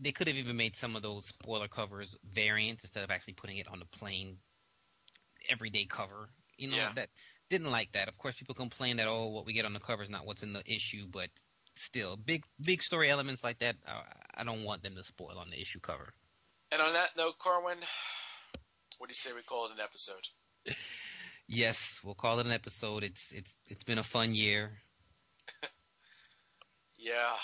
They could have even made some of those spoiler covers variants instead of actually putting it on the plain everyday cover. You know, yeah. that didn't like that. Of course, people complain that oh, what we get on the cover is not what's in the issue, but still, big big story elements like that, uh, I don't want them to spoil on the issue cover. And on that note, Corwin, what do you say we call it an episode? yes, we'll call it an episode. It's it's it's been a fun year. yeah,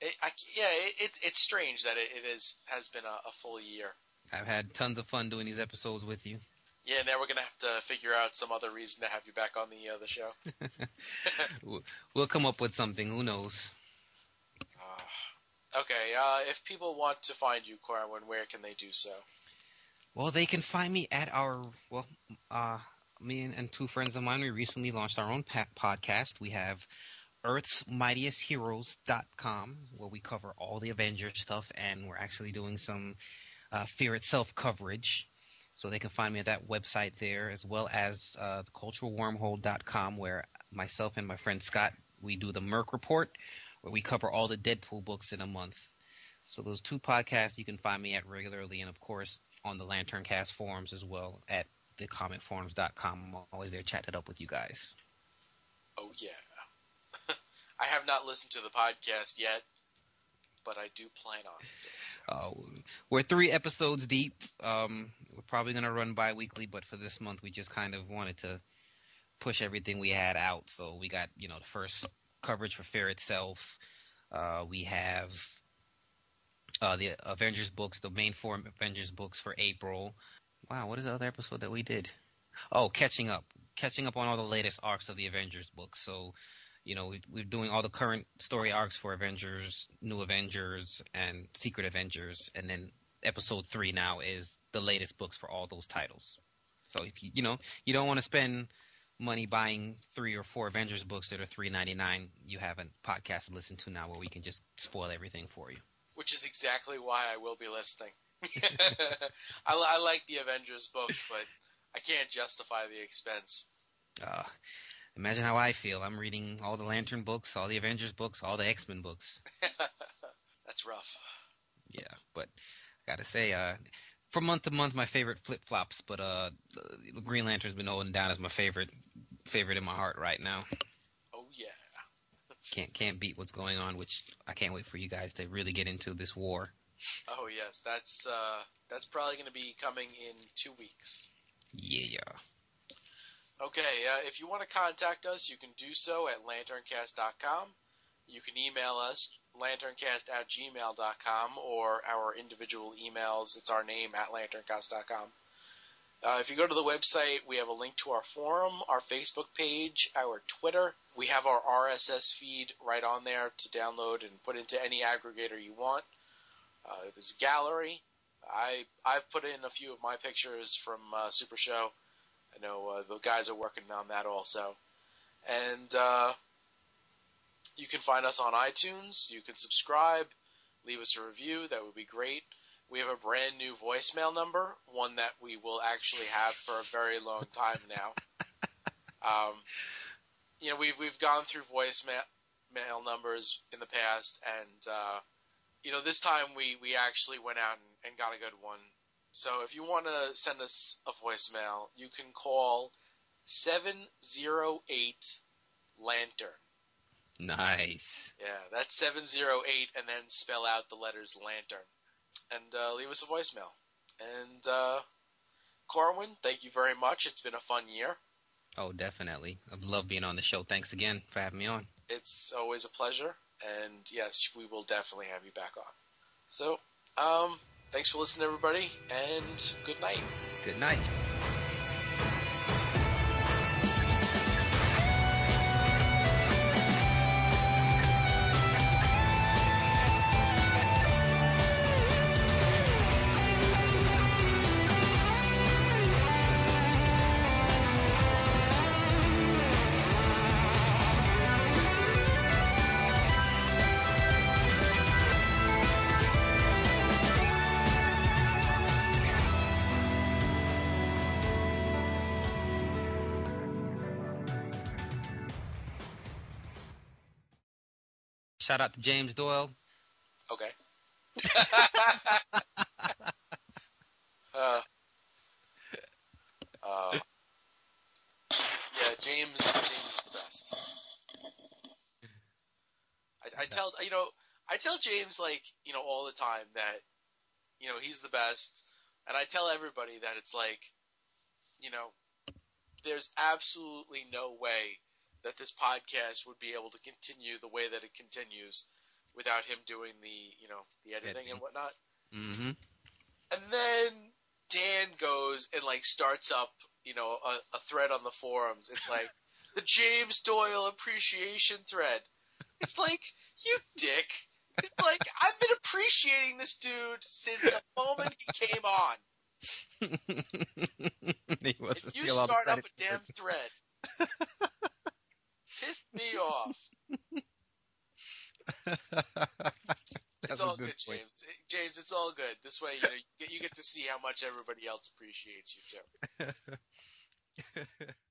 it, I, yeah, it, it's it's strange that it, it is has been a, a full year. I've had tons of fun doing these episodes with you. Yeah, now we're gonna have to figure out some other reason to have you back on the uh, the show. we'll come up with something. Who knows? Uh, okay. Uh, if people want to find you, Corwin, where can they do so? Well, they can find me at our well, uh, me and, and two friends of mine. We recently launched our own podcast. We have Earth's Mightiest Heroes.com, where we cover all the Avengers stuff, and we're actually doing some uh, Fear Itself coverage. So they can find me at that website there, as well as uh, culturalwormhole.com, where myself and my friend Scott we do the Merc Report, where we cover all the Deadpool books in a month. So those two podcasts you can find me at regularly, and of course on the Lantern Cast forums as well at thecomicforums.com. I'm always there chatting up with you guys. Oh yeah, I have not listened to the podcast yet, but I do plan on. Uh, we're three episodes deep. Um, we're probably going to run bi-weekly, but for this month, we just kind of wanted to push everything we had out. So we got, you know, the first coverage for Fear itself. Uh, we have uh, the Avengers books, the main four Avengers books for April. Wow, what is the other episode that we did? Oh, catching up, catching up on all the latest arcs of the Avengers books. So you know, we, are doing all the current story arcs for Avengers, New Avengers, and Secret Avengers, and then episode three now is the latest books for all those titles. So if you you know you don't want to spend money buying three or four Avengers books that are three ninety nine, you have a podcast to listen to now where we can just spoil everything for you. Which is exactly why I will be listening. I, I like the Avengers books, but I can't justify the expense. Uh, Imagine how I feel. I'm reading all the Lantern books, all the Avengers books, all the X Men books. That's rough. Yeah, but I gotta say, uh, from month to month, my favorite flip flops, but uh, Green Lantern's been holding down as my favorite favorite in my heart right now. Oh yeah. Can't can't beat what's going on, which I can't wait for you guys to really get into this war. Oh yes, that's uh, that's probably going to be coming in two weeks. Yeah. Okay, uh, if you want to contact us, you can do so at lanterncast.com. You can email us, lanterncast at gmail.com, or our individual emails, it's our name at lanterncast.com. Uh, if you go to the website, we have a link to our forum, our Facebook page, our Twitter. We have our RSS feed right on there to download and put into any aggregator you want. Uh, there's a gallery. I I've put in a few of my pictures from uh, Super Show. I know uh, the guys are working on that also, and uh, you can find us on iTunes. You can subscribe, leave us a review. That would be great. We have a brand new voicemail number, one that we will actually have for a very long time now. Um, you know, we've we've gone through voicemail mail numbers in the past, and uh, you know, this time we we actually went out and, and got a good one. So if you want to send us a voicemail, you can call seven zero eight lantern. Nice. Yeah, that's 708 and then spell out the letters lantern. And uh, leave us a voicemail. And uh, Corwin, thank you very much. It's been a fun year. Oh, definitely. I love being on the show. Thanks again for having me on. It's always a pleasure. And yes, we will definitely have you back on. So, um, thanks for listening, everybody, and good night. Good night. Shout out to James Doyle. Okay. uh, uh, yeah, James. James is the best. I, I tell you know I tell James like you know all the time that you know he's the best, and I tell everybody that it's like you know there's absolutely no way that this podcast would be able to continue the way that it continues without him doing the you know the editing Editing. and whatnot. Mm-hmm. And then Dan goes and like starts up, you know, a, a thread on the forums. It's like the James Doyle appreciation thread. It's like you dick. It's like I've been appreciating this dude since the moment he came on. If you steal all the start up a damn thread, pissed me off. That's it's all good good. James. James, it's all good. This way, you know, you get, you get to see how much everybody else appreciates you too.